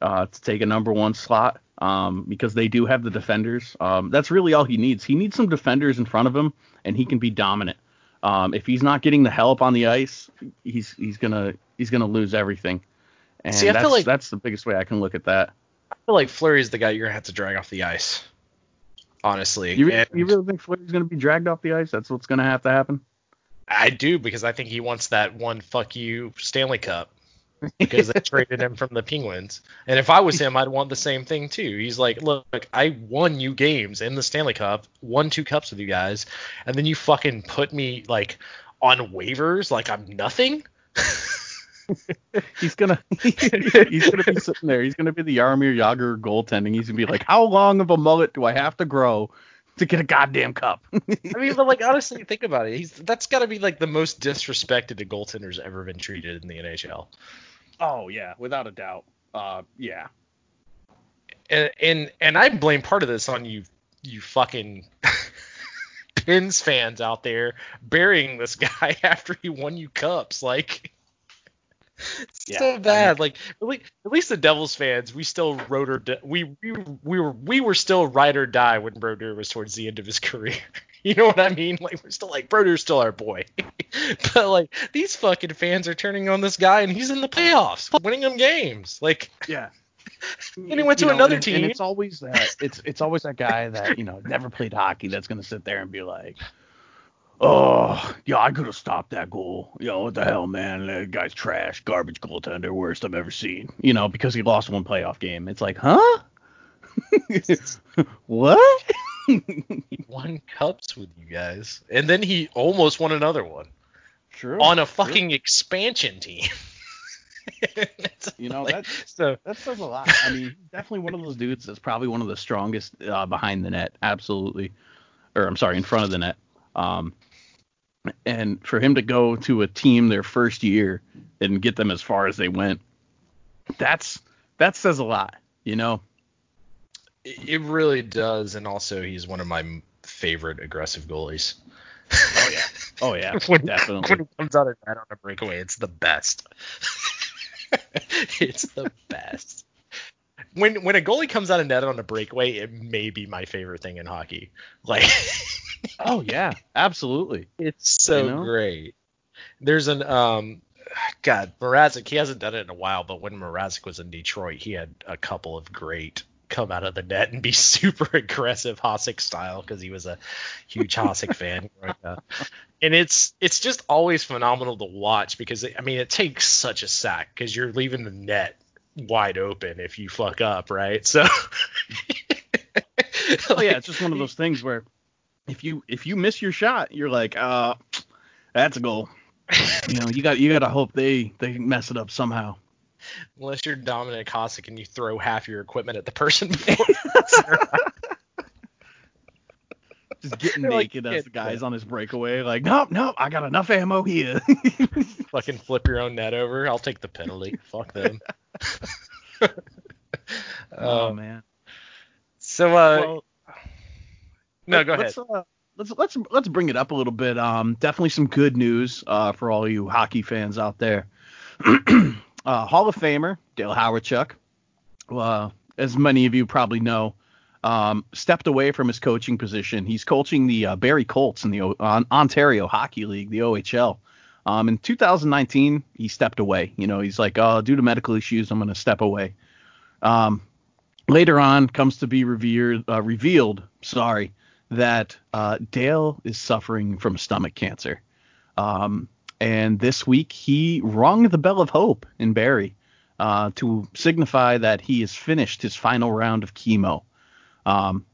Speaker 2: uh, to take a number one slot um, because they do have the defenders. Um, that's really all he needs. He needs some defenders in front of him, and he can be dominant. Um, if he's not getting the help on the ice, he's he's gonna he's gonna lose everything. And See, that's like, that's the biggest way I can look at that.
Speaker 1: I feel like Fleury's the guy you're gonna have to drag off the ice. Honestly,
Speaker 2: you, and, you really think Fleury's gonna be dragged off the ice? That's what's gonna have to happen.
Speaker 1: I do because I think he wants that one fuck you Stanley Cup because they traded him from the Penguins. And if I was him, I'd want the same thing too. He's like, look, I won you games in the Stanley Cup, won two cups with you guys, and then you fucking put me like on waivers like I'm nothing.
Speaker 2: he's gonna he's gonna be sitting there. He's gonna be the Jaromir Jagr goaltending. He's gonna be like, how long of a mullet do I have to grow to get a goddamn cup?
Speaker 1: I mean, but like honestly, think about it. He's that's got to be like the most disrespected a goaltender's ever been treated in the NHL.
Speaker 2: Oh yeah, without a doubt. Uh, yeah.
Speaker 1: And and and I blame part of this on you, you fucking. Pins fans out there burying this guy after he won you cups. Like, yeah, so bad. I mean, like at least, at least the Devils fans, we still wrote or di- we, we we were we were still ride or die when Brodeur was towards the end of his career. you know what I mean? Like we're still like Brodeur's still our boy. but like these fucking fans are turning on this guy and he's in the playoffs, winning them games. Like
Speaker 2: yeah.
Speaker 1: and he went to
Speaker 2: You know,
Speaker 1: another
Speaker 2: and-
Speaker 1: team.
Speaker 2: And it's always that it's it's always that guy that you know never played hockey that's gonna sit there and be like, oh yeah, I could have stopped that goal. You know what the hell, man? That guy's trash, garbage goaltender, worst I've ever seen. You know because he lost one playoff game. It's like, huh? what?
Speaker 1: he won cups with you guys, and then he almost won another one
Speaker 2: True.
Speaker 1: on a fucking expansion team.
Speaker 2: You know,
Speaker 1: like-
Speaker 2: that's-
Speaker 1: so
Speaker 2: That says a lot. I mean, definitely one of those dudes that's probably one of the strongest uh, behind the net. Absolutely. Or I'm sorry, in front of the net. Um, and for him to go to a team their first year and get them as far as they went, that's that says a lot. You know.
Speaker 1: it really does, and also he's one of my favorite aggressive goalies.
Speaker 2: Oh yeah. Oh yeah.
Speaker 1: when,
Speaker 2: definitely.
Speaker 1: when he comes out of net on a breakaway, it's the best. it's the best. When when a goalie comes out of net on a breakaway, it may be my favorite thing in hockey. Like
Speaker 2: Oh yeah. Absolutely.
Speaker 1: it's so
Speaker 2: You know?
Speaker 1: great. There's an um God, Mrazek, he hasn't done it in a while, but when Mrazek was in Detroit, he had a couple of great come out of the net and be super aggressive Hasek style because he was a huge Hasek fan growing up. And it's it's just always phenomenal to watch because I mean it takes such a sack because you're leaving the net wide open if you fuck up, right? So
Speaker 2: Oh yeah. It's just one of those things where if you if you miss your shot, you're like, uh, that's a goal. You know, you got you got to hope they they mess it up somehow.
Speaker 1: unless you're Dominik Hasek and you throw half your equipment at the person before
Speaker 2: Just getting
Speaker 1: They're like,
Speaker 2: naked as the guy's on his breakaway, like, nope, nope, I got enough ammo here.
Speaker 1: fucking flip your own net over. I'll take the penalty. Fuck them.
Speaker 2: oh
Speaker 1: Uh,
Speaker 2: man.
Speaker 1: so uh,
Speaker 2: Well,
Speaker 1: no, go ahead.
Speaker 2: let's, uh, let's let's let's bring it up a little bit. Um, definitely some good news uh, for all you hockey fans out there. uh, Hall of Famer Dale Hawerchuk, uh, as many of you probably know, um, stepped away from his coaching position. He's coaching the uh, Barrie Colts in the o- on Ontario Hockey League, the OHL. Um, in 2019, he stepped away. You know, he's like, oh, due to medical issues, I'm going to step away. Um, later on, comes to be revered, uh, revealed, sorry, that uh, Dale is suffering from stomach cancer. Um, and this week, he rung the bell of hope in Barrie uh, to signify that he has finished his final round of chemo. Um,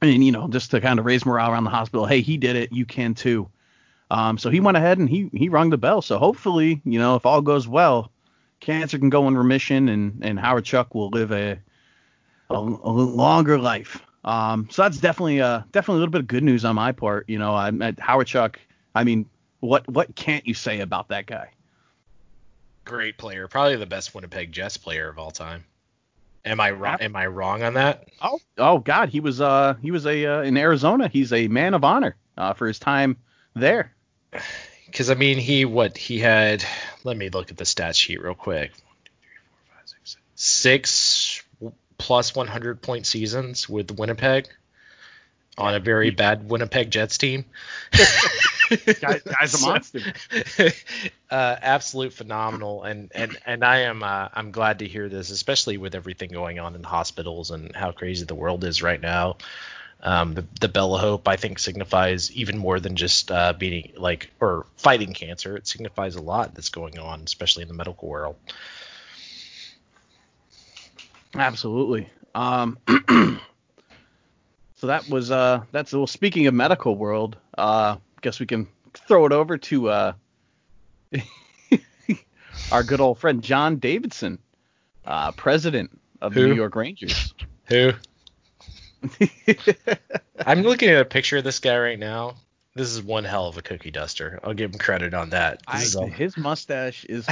Speaker 2: and you know, just to kind of raise morale around the hospital, hey, he did it, you can too. Um, so he went ahead and he he rung the bell. So hopefully, you know, if all goes well, cancer can go in remission and and Hawerchuk will live a a, a longer life. Um, so that's definitely uh definitely a little bit of good news on my part. You know, I'm at Hawerchuk. I mean, what what can't you say about that guy?
Speaker 1: Great player, probably the best Winnipeg Jets player of all time. Am I wrong? Am I wrong on that?
Speaker 2: Oh, oh God, he was uh he was a uh, in Arizona. He's a man of honor uh, for his time there.
Speaker 1: Because I mean, he what he had. Let me look at the stat sheet real quick. One, two, three, four, five, six, seven. Six plus 100 point seasons with Winnipeg on a very bad Winnipeg Jets team.
Speaker 2: Guy, guy's a monster.
Speaker 1: uh, absolute phenomenal, and and and I am uh, I'm glad to hear this, especially with everything going on in hospitals and how crazy the world is right now. Um, the the Bella Hope I think signifies even more than just uh, beating like or fighting cancer. It signifies a lot that's going on, especially in the medical world.
Speaker 2: Absolutely. Um, so that was uh that's well speaking of medical world, uh guess we can throw it over to uh our good old friend John Davidson, uh president of the New York Rangers.
Speaker 1: Who? I'm looking at a picture of this guy right now. This is one hell of a cookie duster. I'll give him credit on that.
Speaker 2: I,
Speaker 1: a-
Speaker 2: his mustache is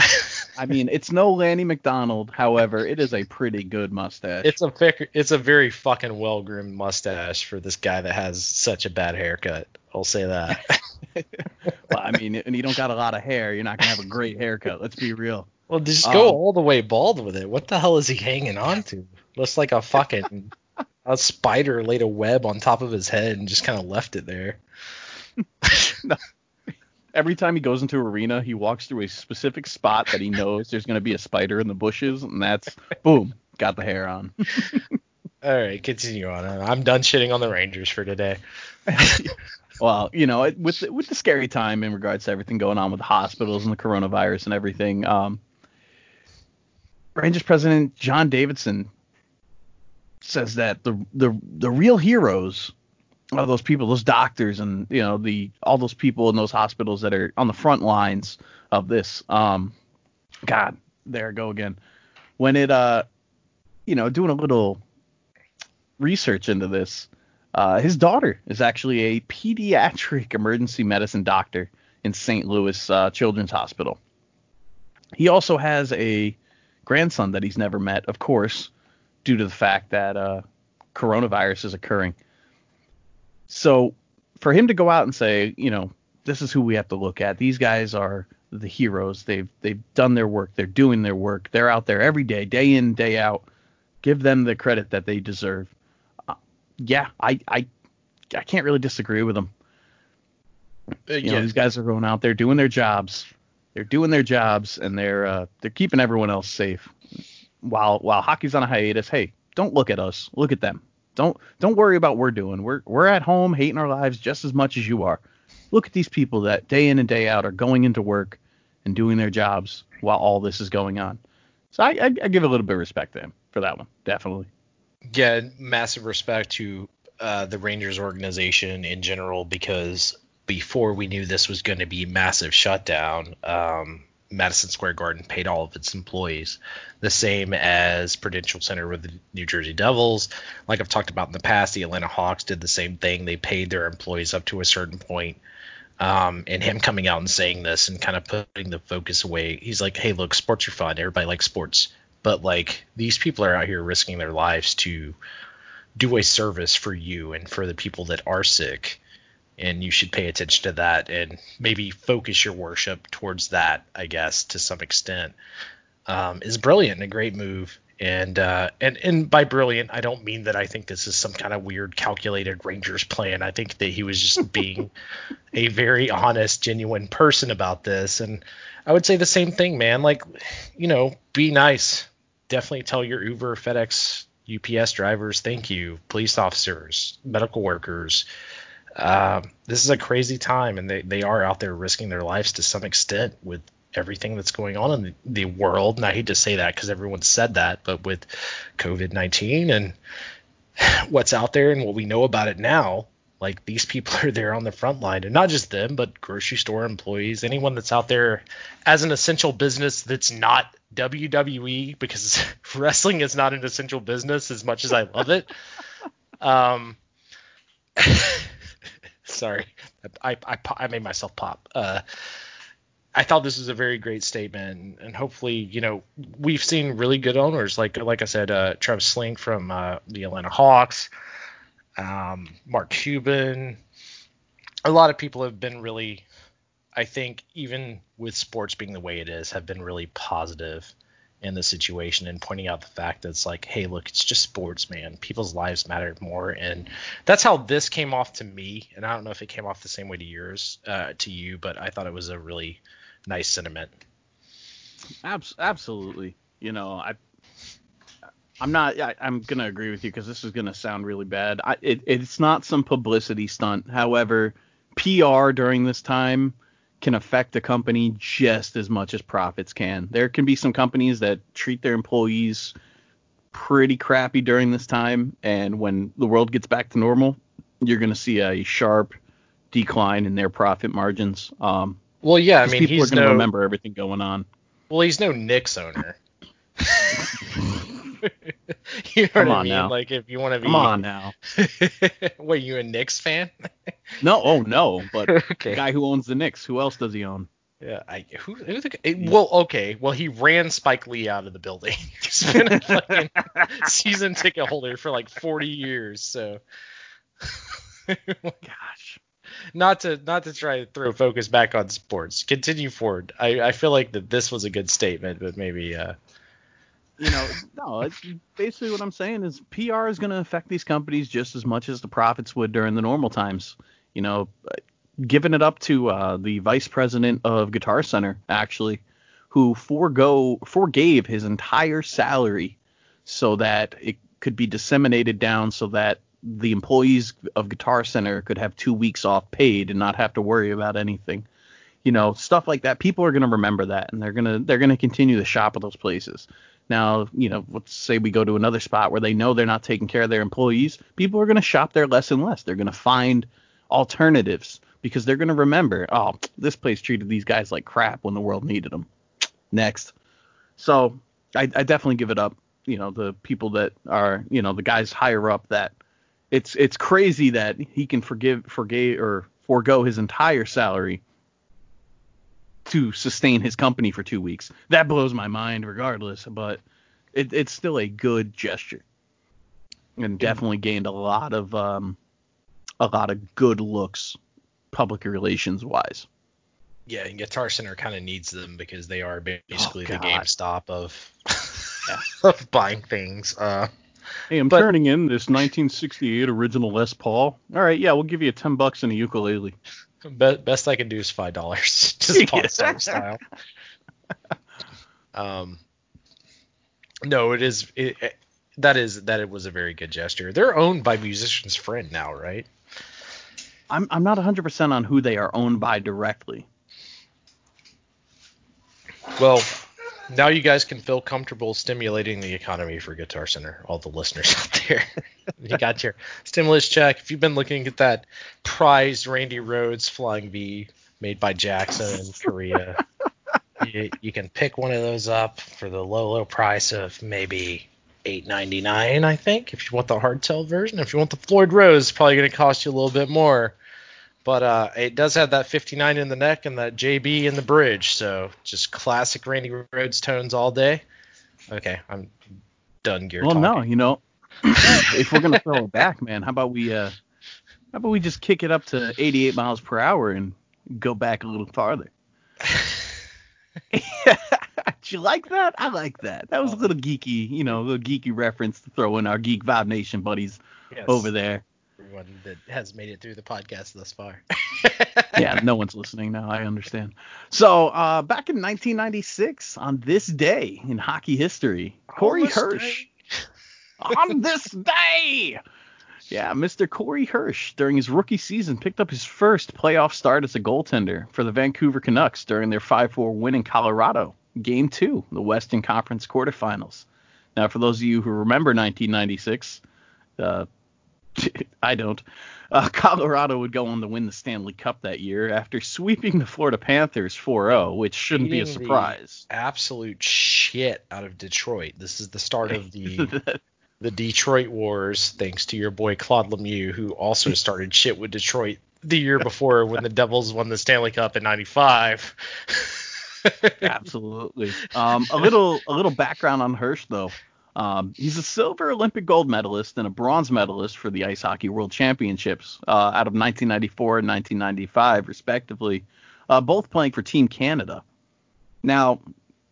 Speaker 2: I mean, it's no Lanny McDonald, however, it is a pretty good mustache.
Speaker 1: It's a it's a very fucking well groomed mustache for this guy that has such a bad haircut. I'll say that.
Speaker 2: well, I mean, and you don't got a lot of hair, you're not gonna have a great haircut. Let's be real.
Speaker 1: well, just go
Speaker 2: Um,
Speaker 1: all the way bald with it. What the hell is he hanging on to? Looks like a fucking a spider laid a web on top of his head and just kind of left it there.
Speaker 2: Every time he goes into arena, he walks through a specific spot that he knows there's going to be a spider in the bushes, and that's boom, got the hair on.
Speaker 1: All right, continue on. I'm done shitting on the Rangers for today.
Speaker 2: well, you know, with the, with the scary time in regards to everything going on with the hospitals and the coronavirus and everything, um, Rangers president John Davidson says that the the the real heroes are those people, those doctors, and you know the all those people in those hospitals that are on the front lines of this. Um, God, there I go again. When it uh, you know, doing a little research into this, uh, his daughter is actually a pediatric emergency medicine doctor in St. Louis uh, Children's Hospital. He also has a grandson that he's never met, of course, due to the fact that uh, coronavirus is occurring. So for him to go out and say, you know, this is who we have to look at. These guys are the heroes. They've they've done their work. They're doing their work. They're out there every day, day in, day out. Give them the credit that they deserve. Uh, yeah, I I I can't really disagree with them. Uh, you yeah. know, these guys are going out there doing their jobs. They're doing their jobs and they're uh, they're keeping everyone else safe. While while hockey's on a hiatus, hey, don't look at us. Look at them. Don't don't worry about what we're doing. We're we're at home hating our lives just as much as you are. Look at these people that day in and day out are going into work and doing their jobs while all this is going on. So I, I, I give a little bit of respect to him for that one, definitely.
Speaker 1: Yeah, massive respect to uh, the Rangers organization in general because before we knew this was going to be massive shutdown, um, Madison Square Garden paid all of its employees, the same as Prudential Center with the New Jersey Devils. Like I've talked about in the past, the Atlanta Hawks did the same thing. They paid their employees up to a certain point. Um, and him coming out and saying this and kind of putting the focus away. He's like, hey, look, sports are fun. Everybody likes sports. But like these people are out here risking their lives to do a service for you and for the people that are sick and you should pay attention to that and maybe focus your worship towards that, I guess, to some extent. Um, is brilliant, and a great move. And uh, and and by brilliant, I don't mean that I think this is some kind of weird calculated Rangers plan. I think that he was just being a very honest, genuine person about this. And I would say the same thing, man. Like, you know, be nice. Definitely tell your Uber, FedEx, UPS drivers, thank you, police officers, medical workers, uh, this is a crazy time, and they, they are out there risking their lives to some extent with everything that's going on in the, the world. And I hate to say that because everyone said that, but with COVID 19 and what's out there and what we know about it now, like these people are there on the front line, and not just them, but grocery store employees, anyone that's out there as an essential business that's not WWE, because wrestling is not an essential business as much as I love it. Um, Sorry, I, I, I made myself pop. Uh, I thought this was a very great statement, and hopefully, you know, we've seen really good owners like like I said, uh, Travis Sling from uh, the Atlanta Hawks, um, Mark Cuban. A lot of people have been really, I think, even with sports being the way it is, have been really positive in the situation and pointing out the fact that it's like, hey, look, it's just sports, man. People's lives matter more, and that's how this came off to me. And I don't know if it came off the same way to yours, uh, to you, but I thought it was a really nice sentiment.
Speaker 2: Abs- absolutely. You know, I. I'm not. I, am gonna agree with you because this is gonna sound really bad. I, it, it's not some publicity stunt. However, PR during this time can affect a company just as much as profits can. There can be some companies that treat their employees pretty crappy during this time, and when the world gets back to normal, you're going to see a sharp decline in their profit margins. Um,
Speaker 1: well, yeah, I mean,
Speaker 2: people are going to
Speaker 1: no,
Speaker 2: remember everything going on.
Speaker 1: Well, he's no Knicks owner. you know
Speaker 2: Come
Speaker 1: what
Speaker 2: on
Speaker 1: I mean?
Speaker 2: now.
Speaker 1: Like if you want to be
Speaker 2: Come on now.
Speaker 1: what you a Knicks fan?
Speaker 2: No, oh no, but
Speaker 1: okay.
Speaker 2: the guy who owns the Knicks, who else does he own?
Speaker 1: Yeah, I who, who the, it, well okay, well he ran Spike Lee out of the building. He's been a fucking season ticket holder for like 40 years, so
Speaker 2: Gosh.
Speaker 1: not to not to try to throw focus back on sports. Continue forward. I, I feel like that this was a good statement, but maybe uh
Speaker 2: you know, no, it's basically what I'm saying is PR is going to affect these companies just as much as the profits would during the normal times. You know, giving it up to uh, the vice president of Guitar Center, actually, who forego forgave his entire salary so that it could be disseminated down so that the employees of Guitar Center could have two weeks off paid and not have to worry about anything. You know, stuff like that. People are going to remember that, and they're gonna they're gonna continue to shop at those places. Now, you know, let's say we go to another spot where they know they're not taking care of their employees. People are going to shop there less and less. They're going to find alternatives because they're going to remember, oh, this place treated these guys like crap when the world needed them. Next. So I, I definitely give it up. You know, the people that are, you know, the guys higher up that it's it's crazy that he can forgive forgave or forego his entire salary to sustain his company for two weeks. That blows my mind regardless, but it, it's still a good gesture. And definitely gained a lot of um a lot of good looks public relations wise.
Speaker 1: Yeah, and Guitar Center kind of needs them because they are basically
Speaker 2: Oh,
Speaker 1: the. GameStop of of buying things. Uh,
Speaker 2: Hey, I'm
Speaker 1: But-
Speaker 2: turning in this 1968 original Les Paul. All right, yeah, we'll give you 10 bucks and a ukulele.
Speaker 1: Be- best I can do is five dollars, just Pawn
Speaker 2: Yeah.
Speaker 1: Style. Um, no, it is. It, it- that is that it was a very good gesture. They're owned by Musician's Friend now, right?
Speaker 2: I'm I'm not 100% on who they are owned by directly.
Speaker 1: Well, now you guys can feel comfortable stimulating the economy for Guitar Center, all the listeners out there. you got your stimulus check. If you've been looking at that prized Randy Rhoads Flying V made by Jackson in Korea, you, you can pick one of those up for the low, low price of maybe eight ninety nine. I think if you want the hardtail version. If you want the Floyd Rose, it's probably going to cost you a little bit more. But uh, it does have that 59 in the neck and that JB in the bridge, so just classic Randy Rhoads tones all day. Okay, I'm done gear
Speaker 2: well,
Speaker 1: talking.
Speaker 2: no, you know, if we're gonna throw it back, man, how about we uh, how about we just kick it up to 88 miles per hour and go back a little farther? Did you like that? I like that. That was a little geeky, you know, a little geeky reference to throw in our Geek Vibe Nation buddies
Speaker 1: Yes,
Speaker 2: over there.
Speaker 1: Everyone that has made it through the podcast thus far.
Speaker 2: yeah, no one's listening now. I understand. So, uh, back in 1996, on this day in hockey history, Corey
Speaker 1: On
Speaker 2: Hirsch. on this day. Yeah, Mr. Corey Hirsch, during his rookie season, picked up his first playoff start as a goaltender for the Vancouver Canucks during their 5 4 win in Colorado, Game 2, the Western Conference quarterfinals. Now, for those of you who remember 1996, uh, I don't. Uh, Colorado would go on to win the Stanley Cup that year after sweeping the Florida Panthers 4-0, which shouldn't be a surprise.
Speaker 1: Absolute shit out of Detroit. This is the start of the the Detroit Wars, thanks to your boy Claude Lemieux, who also started shit with Detroit the year before when the Devils won the Stanley Cup in '95.
Speaker 2: Absolutely. Um, a little a little background on Hirsch though. Um, he's a silver Olympic gold medalist and a bronze medalist for the Ice Hockey World Championships uh, out of 1994 and 1995, respectively, uh, both playing for Team Canada. Now,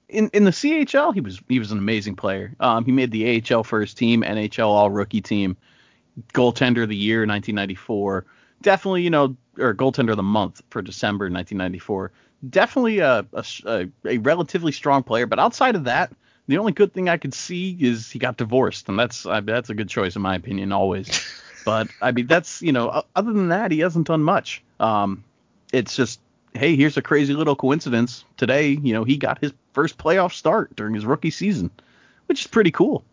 Speaker 2: in in the CHL, he was he was an amazing player. Um, he made the AHL first team, NHL All Rookie Team, goaltender of the year 1994. Definitely, you know, or goaltender of the month for December 1994. Definitely a, a, a, a relatively strong player, but outside of that, the only good thing I could see is he got divorced, and that's I, that's a good choice in my opinion always. but I mean, that's you know, other than that, he hasn't done much. Um, it's just hey, here's a crazy little coincidence. Today, you know, he got his first playoff start during his rookie season, which is pretty cool.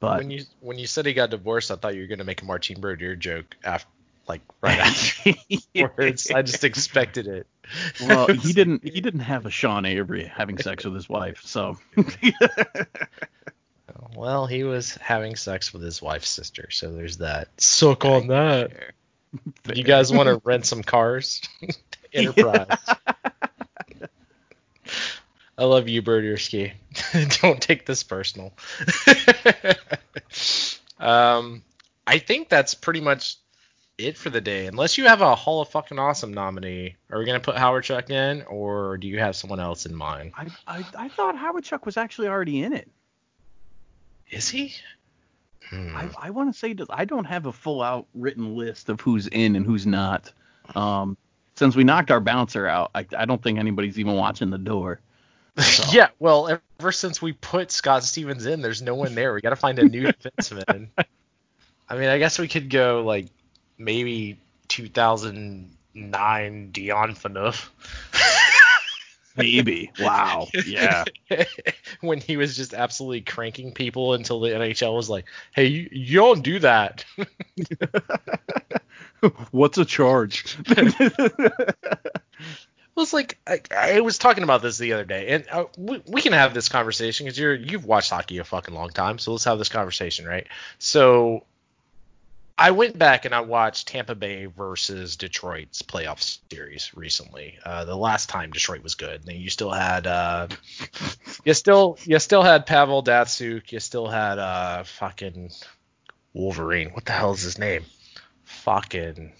Speaker 2: But
Speaker 1: when you when you said he got divorced, I thought you were gonna make a Martin Brodeur joke after, like right afterwards. I just expected it.
Speaker 2: Well, he didn't he didn't have a Sean Avery having sex with his wife, so
Speaker 1: Well, he was having sex with his wife's sister, so there's that. Suck on that. You guys want to rent some cars? Enterprise. I love you, Birdierski. Don't take this personal. um, I think that's pretty much it for the day. Unless you have a Hall of Fucking Awesome nominee, are we gonna put Hawerchuk in, or do you have someone else in mind?
Speaker 2: I, I I thought Hawerchuk was actually already in it.
Speaker 1: Is he? Hmm.
Speaker 2: I, I want to say that I don't have a full out written list of who's in and who's not. Um, since we knocked our bouncer out, I, I don't think anybody's even watching the door.
Speaker 1: So. yeah, well, ever since we put Scott Stevens in, there's no one there. We got to find a new defenseman. I mean, I guess we could go like maybe 2009 Dion Phaneuf.
Speaker 2: Maybe. Wow. Yeah.
Speaker 1: when he was just absolutely cranking people until the NHL was like, "Hey, you, you don't do that."
Speaker 2: What's a charge?
Speaker 1: Well, it's like I, I, was talking about this the other day, and uh, we, we, can have this conversation because you're you've watched hockey a fucking long time, so let's have this conversation, right? So, I went back and I watched Tampa Bay versus Detroit's playoff series recently. Uh, the last time Detroit was good, and you still had uh, you still you still had Pavel Datsyuk, you still had uh fucking Wolverine. What the hell is his name? Fucking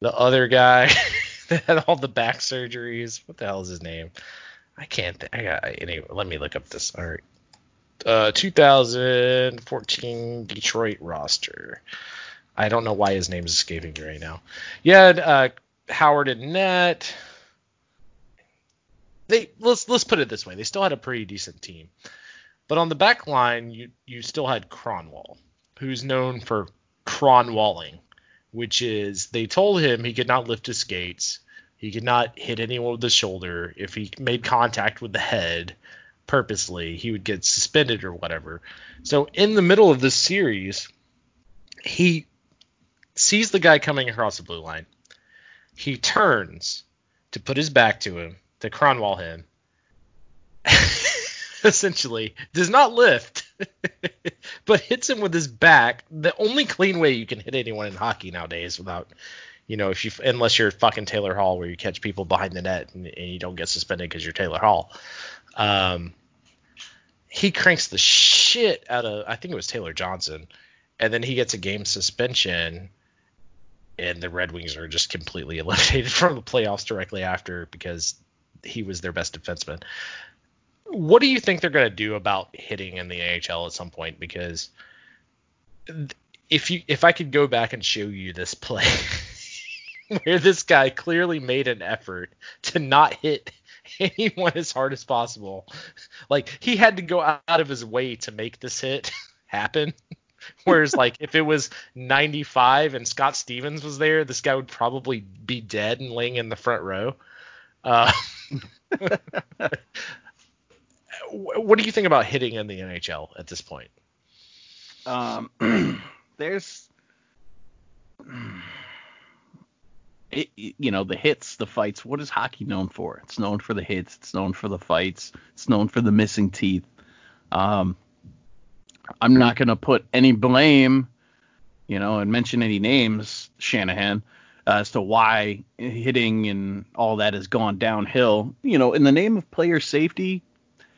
Speaker 1: the other guy. that had all the back surgeries. What the hell is his name? I can't. Th- I got. Anyway, let me look up this. Right. Uh, 2014 Detroit roster. I don't know why his name is escaping me right now. Yeah, uh, Howard and Net. They let's let's put it this way. They still had a pretty decent team, but on the back line, you you still had Kronwall, who's known for Kronwalling, which is they told him he could not lift his skates, he could not hit anyone with the shoulder. If he made contact with the head purposely, he would get suspended or whatever. So in the middle of this series, he sees the guy coming across the blue line. He turns to put his back to him, to Kronwall him. Essentially, does not lift but hits him with his back. The only clean way you can hit anyone in hockey nowadays without, you know, if you unless you're fucking Taylor Hall where you catch people behind the net and, and you don't get suspended because you're Taylor Hall. Um, he cranks the shit out of I think it was Taylor Johnson, and then he gets a game suspension. And the Red Wings are just completely eliminated from the playoffs directly after because he was their best defenseman what do you think they're going to do about hitting in the AHL at some point? Because if you if I could go back and show you this play where this guy clearly made an effort to not hit anyone as hard as possible, like he had to go out of his way to make this hit happen. Whereas like if it was 95 and Scott Stevens was there, this guy would probably be dead and laying in the front row. Uh, what do you think about hitting in the NHL at this point?
Speaker 2: Um, there's, it, you know, the hits, the fights. What is hockey known for? It's known for the hits. It's known for the fights. It's known for the missing teeth. Um, I'm not gonna put any blame, you know, and mention any names, Shanahan, as to why hitting and all that has gone downhill. You know, in the name of player safety,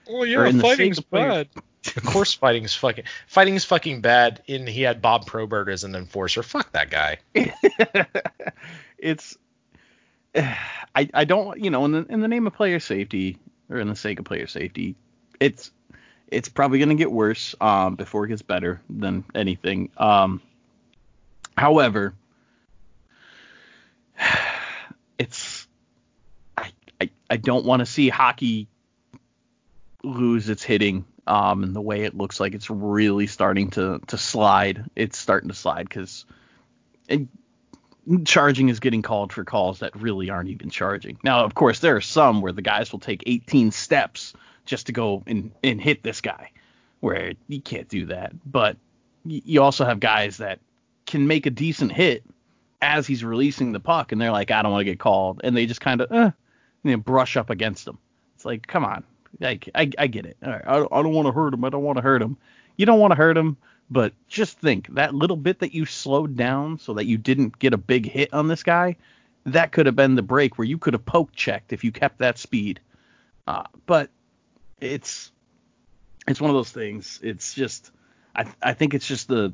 Speaker 1: well, you're yeah, fighting's bad. of course, fighting's fucking fighting's fucking bad. And he had Bob Probert as an enforcer. Fuck that guy.
Speaker 2: it's I I don't you know in the in the name of player safety or in the sake of player safety, it's it's probably going to get worse um, before it gets better than anything. Um, however, it's I I, I don't want to see hockey lose its hitting. Um, and the way it looks like it's really starting to to slide. It's starting to slide because charging is getting called for calls that really aren't even charging. Now, of course, there are some where the guys will take 18 steps just to go and, and hit this guy, where you can't do that. But you also have guys that can make a decent hit as he's releasing the puck, and they're like, I don't want to get called, and they just kind of eh, you know, brush up against him. It's like, come on, like I, I get it. All right, I, I don't want to hurt him. I don't want to hurt him. You don't want to hurt him, but just think that little bit that you slowed down so that you didn't get a big hit on this guy, that could have been the break where you could have poke checked if you kept that speed. Uh, but it's it's one of those things. It's just I I think it's just the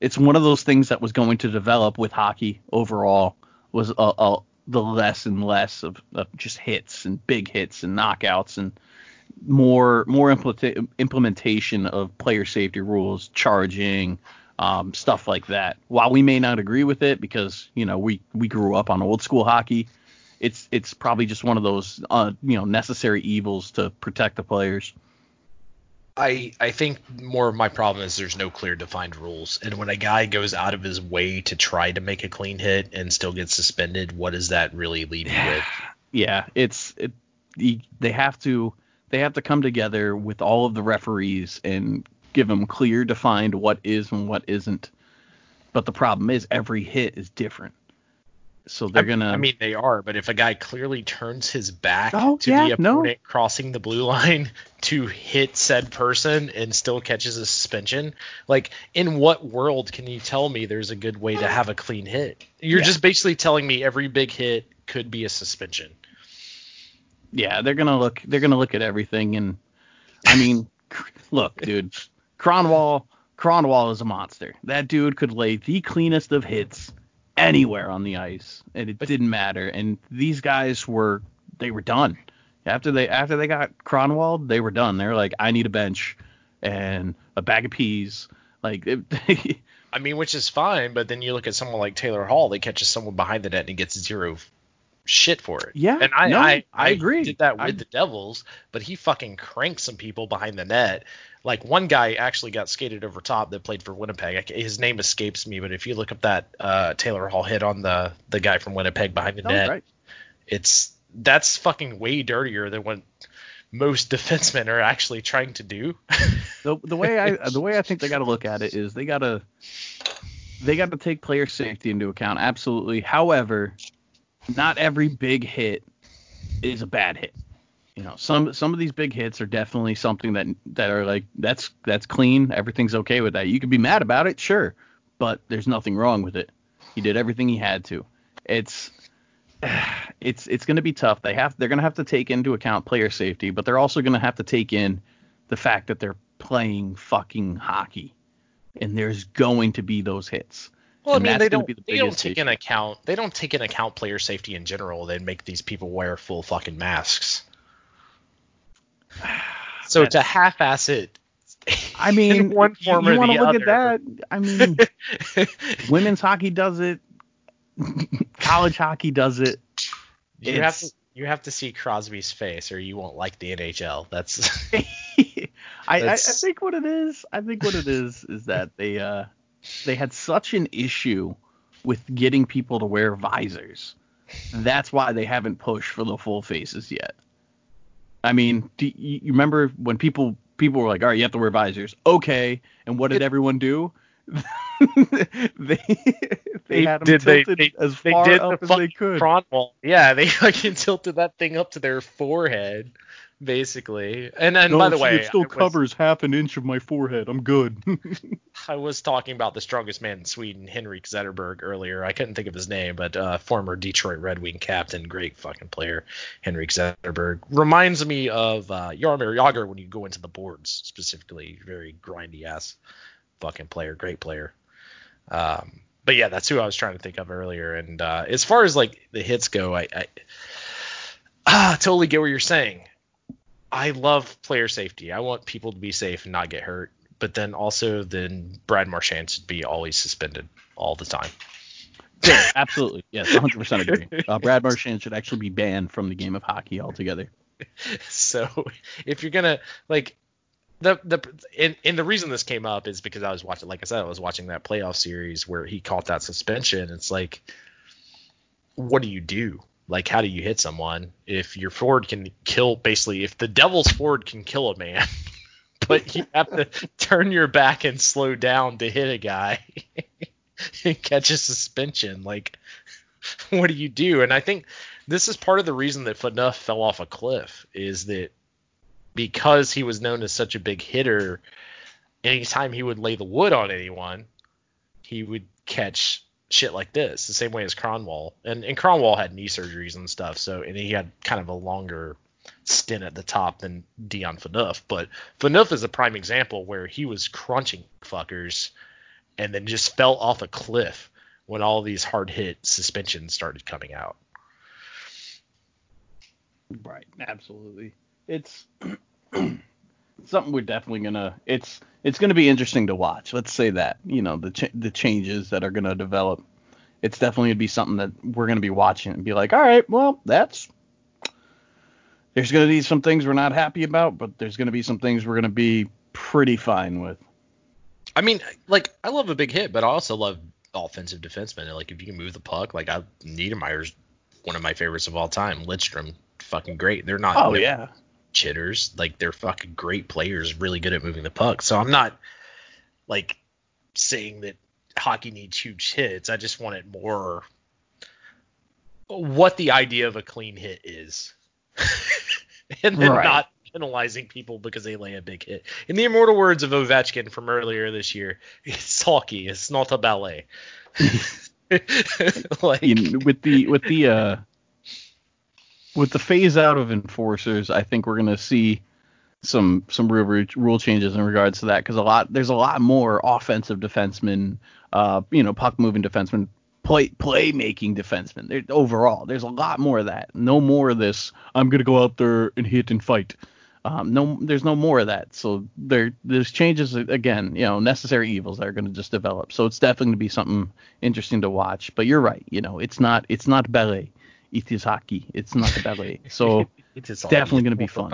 Speaker 2: it's one of those things that was going to develop with hockey overall was a, a the less and less of, of, just hits and big hits and knockouts and more more implementation of player safety rules, charging, um, stuff like that. While we may not agree with it because you know we we grew up on old school hockey, it's it's probably just one of those uh, you know necessary evils to protect the players.
Speaker 1: I I think more of my problem is there's no clear defined rules, and when a guy goes out of his way to try to make a clean hit and still gets suspended, what does that really you with?
Speaker 2: Yeah, it's it, they have to they have to come together with all of the referees and give them clear defined what is and what isn't. But the problem is every hit is different. So they're
Speaker 1: I,
Speaker 2: gonna.
Speaker 1: I mean, they are, but if a guy clearly turns his back
Speaker 2: Oh,
Speaker 1: to
Speaker 2: yeah,
Speaker 1: the
Speaker 2: no.
Speaker 1: opponent crossing the blue line to hit said person and still catches a suspension, like in what world can you tell me there's a good way to have a clean hit? You're
Speaker 2: Yeah.
Speaker 1: just basically telling me every big hit could be a suspension.
Speaker 2: yeah, they're gonna look. They're gonna look at everything, and I mean, look, dude, Kronwall. Kronwall is a monster. That dude could lay the cleanest of hits anywhere on the ice, and it didn't matter. And these guys were they were done after they after they got Kronwall. They were done. They were like, I need a bench and a bag of peas. Like, it,
Speaker 1: I mean, which is fine, but then you look at someone like Taylor Hall, they catches someone behind the net and he gets zero shit for it.
Speaker 2: Yeah,
Speaker 1: and I
Speaker 2: no,
Speaker 1: I,
Speaker 2: I agree.
Speaker 1: Did that with
Speaker 2: I-
Speaker 1: the Devils, but he fucking cranked some people behind the net. Like one guy actually got skated over top that played for Winnipeg. His name escapes me, but if you look up that uh, Taylor Hall hit on the the guy from Winnipeg behind the
Speaker 2: Oh,
Speaker 1: net,
Speaker 2: right.
Speaker 1: it's that's fucking way dirtier than what most defensemen are actually trying to do.
Speaker 2: the the way I the way I think they got to look at it is they got to they got to take player safety into account. Absolutely. However, not every big hit is a bad hit. You know, some some of these big hits are definitely something that that are like that's that's clean. Everything's okay with that. You could be mad about it, sure, but there's nothing wrong with it. He did everything he had to. It's it's it's going to be tough. They have they're going to have to take into account player safety, but they're also going to have to take in the fact that they're playing fucking hockey, and there's going to be those hits.
Speaker 1: Well,
Speaker 2: And
Speaker 1: I mean, they don't
Speaker 2: the
Speaker 1: they don't take
Speaker 2: issue.
Speaker 1: in account they don't take in account player safety in general. They make these people wear full fucking masks. So to half-ass it,
Speaker 2: I mean,
Speaker 1: one
Speaker 2: you-
Speaker 1: form
Speaker 2: you,
Speaker 1: or
Speaker 2: want to look at that? I mean, women's hockey does it. College hockey does it.
Speaker 1: you have to you have to see Crosby's face, or you won't like the NHL. That's
Speaker 2: I, I, I think what it is, I think what it is is that they uh they had such an issue with getting people to wear visors. That's why they haven't pushed for the full faces yet. I mean, do you, you remember when people people were like, "All right, you have to wear visors." Okay, and what did
Speaker 1: It-
Speaker 2: everyone do? they they had them
Speaker 1: did
Speaker 2: tilted
Speaker 1: they-
Speaker 2: as
Speaker 1: they
Speaker 2: far
Speaker 1: did
Speaker 2: up
Speaker 1: the
Speaker 2: as they could.
Speaker 1: Kronwall. Yeah, they fucking tilted that thing up to their forehead, basically. And and
Speaker 2: No,
Speaker 1: by the way,
Speaker 2: it still
Speaker 1: I was-
Speaker 2: covers half an inch of my forehead. I'm good.
Speaker 1: I was talking about the strongest man in Sweden, Henrik Zetterberg, earlier. I couldn't think of his name, but uh, former Detroit Red Wing captain, great fucking player, Henrik Zetterberg. Reminds me of uh, Jaromir Jagr when you go into the boards, specifically. Very grindy ass fucking player, great player. Um, but yeah, that's who I was trying to think of earlier. And uh, as far as like the hits go, I, I ah, totally get what you're saying. I love player safety. I want people to be safe and not get hurt. But then also, then Brad Marchand should be always suspended all the time.
Speaker 2: Yeah, absolutely. Yes, 100% agree. Uh, Brad Marchand should actually be banned from the game of hockey altogether.
Speaker 1: So if you're gonna like the the and, and the reason this came up is because I was watching, like I said, I was watching that playoff series where he caught that suspension. It's like, what do you do? Like, how do you hit someone if your forward can kill? Basically, if the Devils forward can kill a man, but you have to turn your back and slow down to hit a guy and catch a suspension, like, what do you do? And I think this is part of the reason that Phaneuf fell off a cliff is that because he was known as such a big hitter, anytime he would lay the wood on anyone, he would catch shit like this, the same way as Kronwall. And and Kronwall had knee surgeries and stuff, so and he had kind of a longer stint at the top than Dion Phaneuf. But Phaneuf is a prime example where he was crunching fuckers and then just fell off a cliff when all these hard hit suspensions started coming out.
Speaker 2: Right, absolutely. It's something we're definitely gonna. It's it's gonna be interesting to watch. Let's say that you know the ch- the changes that are gonna develop, it's definitely gonna be something that we're gonna be watching and be like, all right, well, that's there's gonna be some things we're not happy about, but there's gonna be some things we're gonna be pretty fine with.
Speaker 1: I mean, like I love a big hit, but I also love offensive defensemen. Like if you can move the puck, like I Niedermayer's one of my favorites of all time. Lidstrom, fucking great. They're not.
Speaker 2: Oh yeah.
Speaker 1: Chitters, like they're fucking great players, really good at moving the puck. So I'm not like saying that hockey needs huge hits. I just want it more what the idea of a clean hit is. and then right. not penalizing people because they lay a big hit. In the immortal words of Ovechkin from earlier this year, it's hockey, it's not a ballet.
Speaker 2: like, with the with the uh with the phase out of enforcers, I think we're gonna see some some real rule changes in regards to that because a lot there's a lot more offensive defensemen, uh, you know, puck moving defensemen, play playmaking defensemen. Overall, there's a lot more of that. No more of this. I'm gonna go out there and hit and fight. Um, no, there's no more of that. So there, there's changes again. You know, necessary evils that are going to just develop. So it's definitely going to be something interesting to watch. But you're right. You know, it's not, it's not ballet. It is hockey. It's not ballet. So it's definitely going to be fun.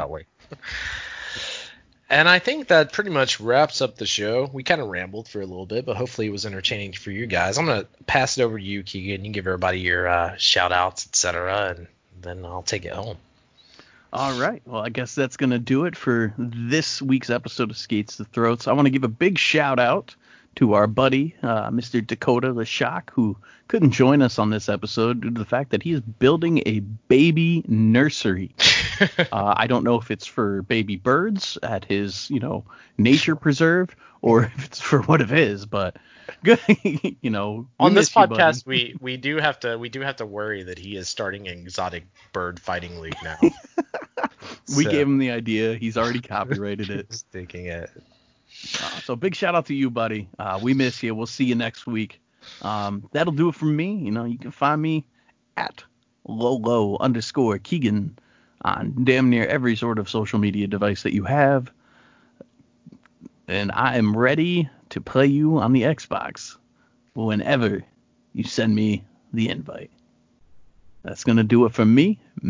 Speaker 1: And I think that pretty much wraps up the show. We kind of rambled for a little bit, but hopefully it was entertaining for you guys. I'm gonna pass it over to you, Keegan. And you give everybody your uh, shout outs, etc., and then I'll take it home.
Speaker 2: All right. Well, I guess that's going to do it for this week's episode of Skates to Throats. I want to give a big shout out to our buddy, uh, Mr. Dakota LeShock, who couldn't join us on this episode due to the fact that he is building a baby nursery. uh, I don't know if it's for baby birds at his, you know, nature preserve or if it's for what it is, but good, you know.
Speaker 1: On this podcast, we we do have to we do have to worry that he is starting an exotic bird fighting league now.
Speaker 2: we so. gave him the idea. He's already copyrighted it.
Speaker 1: Sticking it.
Speaker 2: Uh, so big shout out to you, buddy. Uh, we miss you. We'll see you next week. Um, that'll do it for me. You know, you can find me at Lolo underscore Keegan on damn near every sort of social media device that you have. And I am ready to play you on the Xbox whenever you send me the invite. That's gonna do it for me,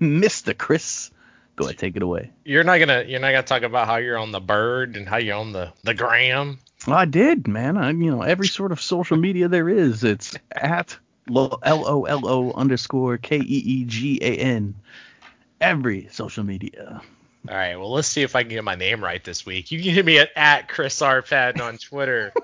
Speaker 2: Mr. Chris. Go ahead, take it away.
Speaker 1: You're not gonna you're not gonna talk about how you're on the bird and how you're on the the gram.
Speaker 2: I did, man. I you know every sort of social media there is. It's at L O L O underscore K E E G A N. Every social media.
Speaker 1: All right. Well, let's see if I can get my name right this week. You can hit me at, at Chris Arpad on Twitter.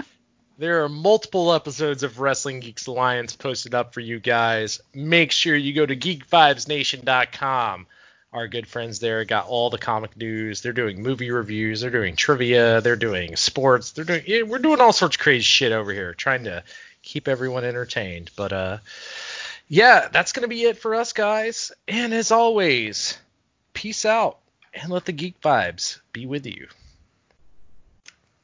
Speaker 1: there are multiple episodes of Wrestling Geeks Alliance posted up for you guys. Make sure you go to geekvibesnation.com. Our good friends there got all the comic news. They're doing movie reviews. They're doing trivia. They're doing sports. They're doing. We're doing all sorts of crazy shit over here, trying to keep everyone entertained. But uh, yeah, that's gonna be it for us guys. And as always, peace out and let the geek vibes be with you.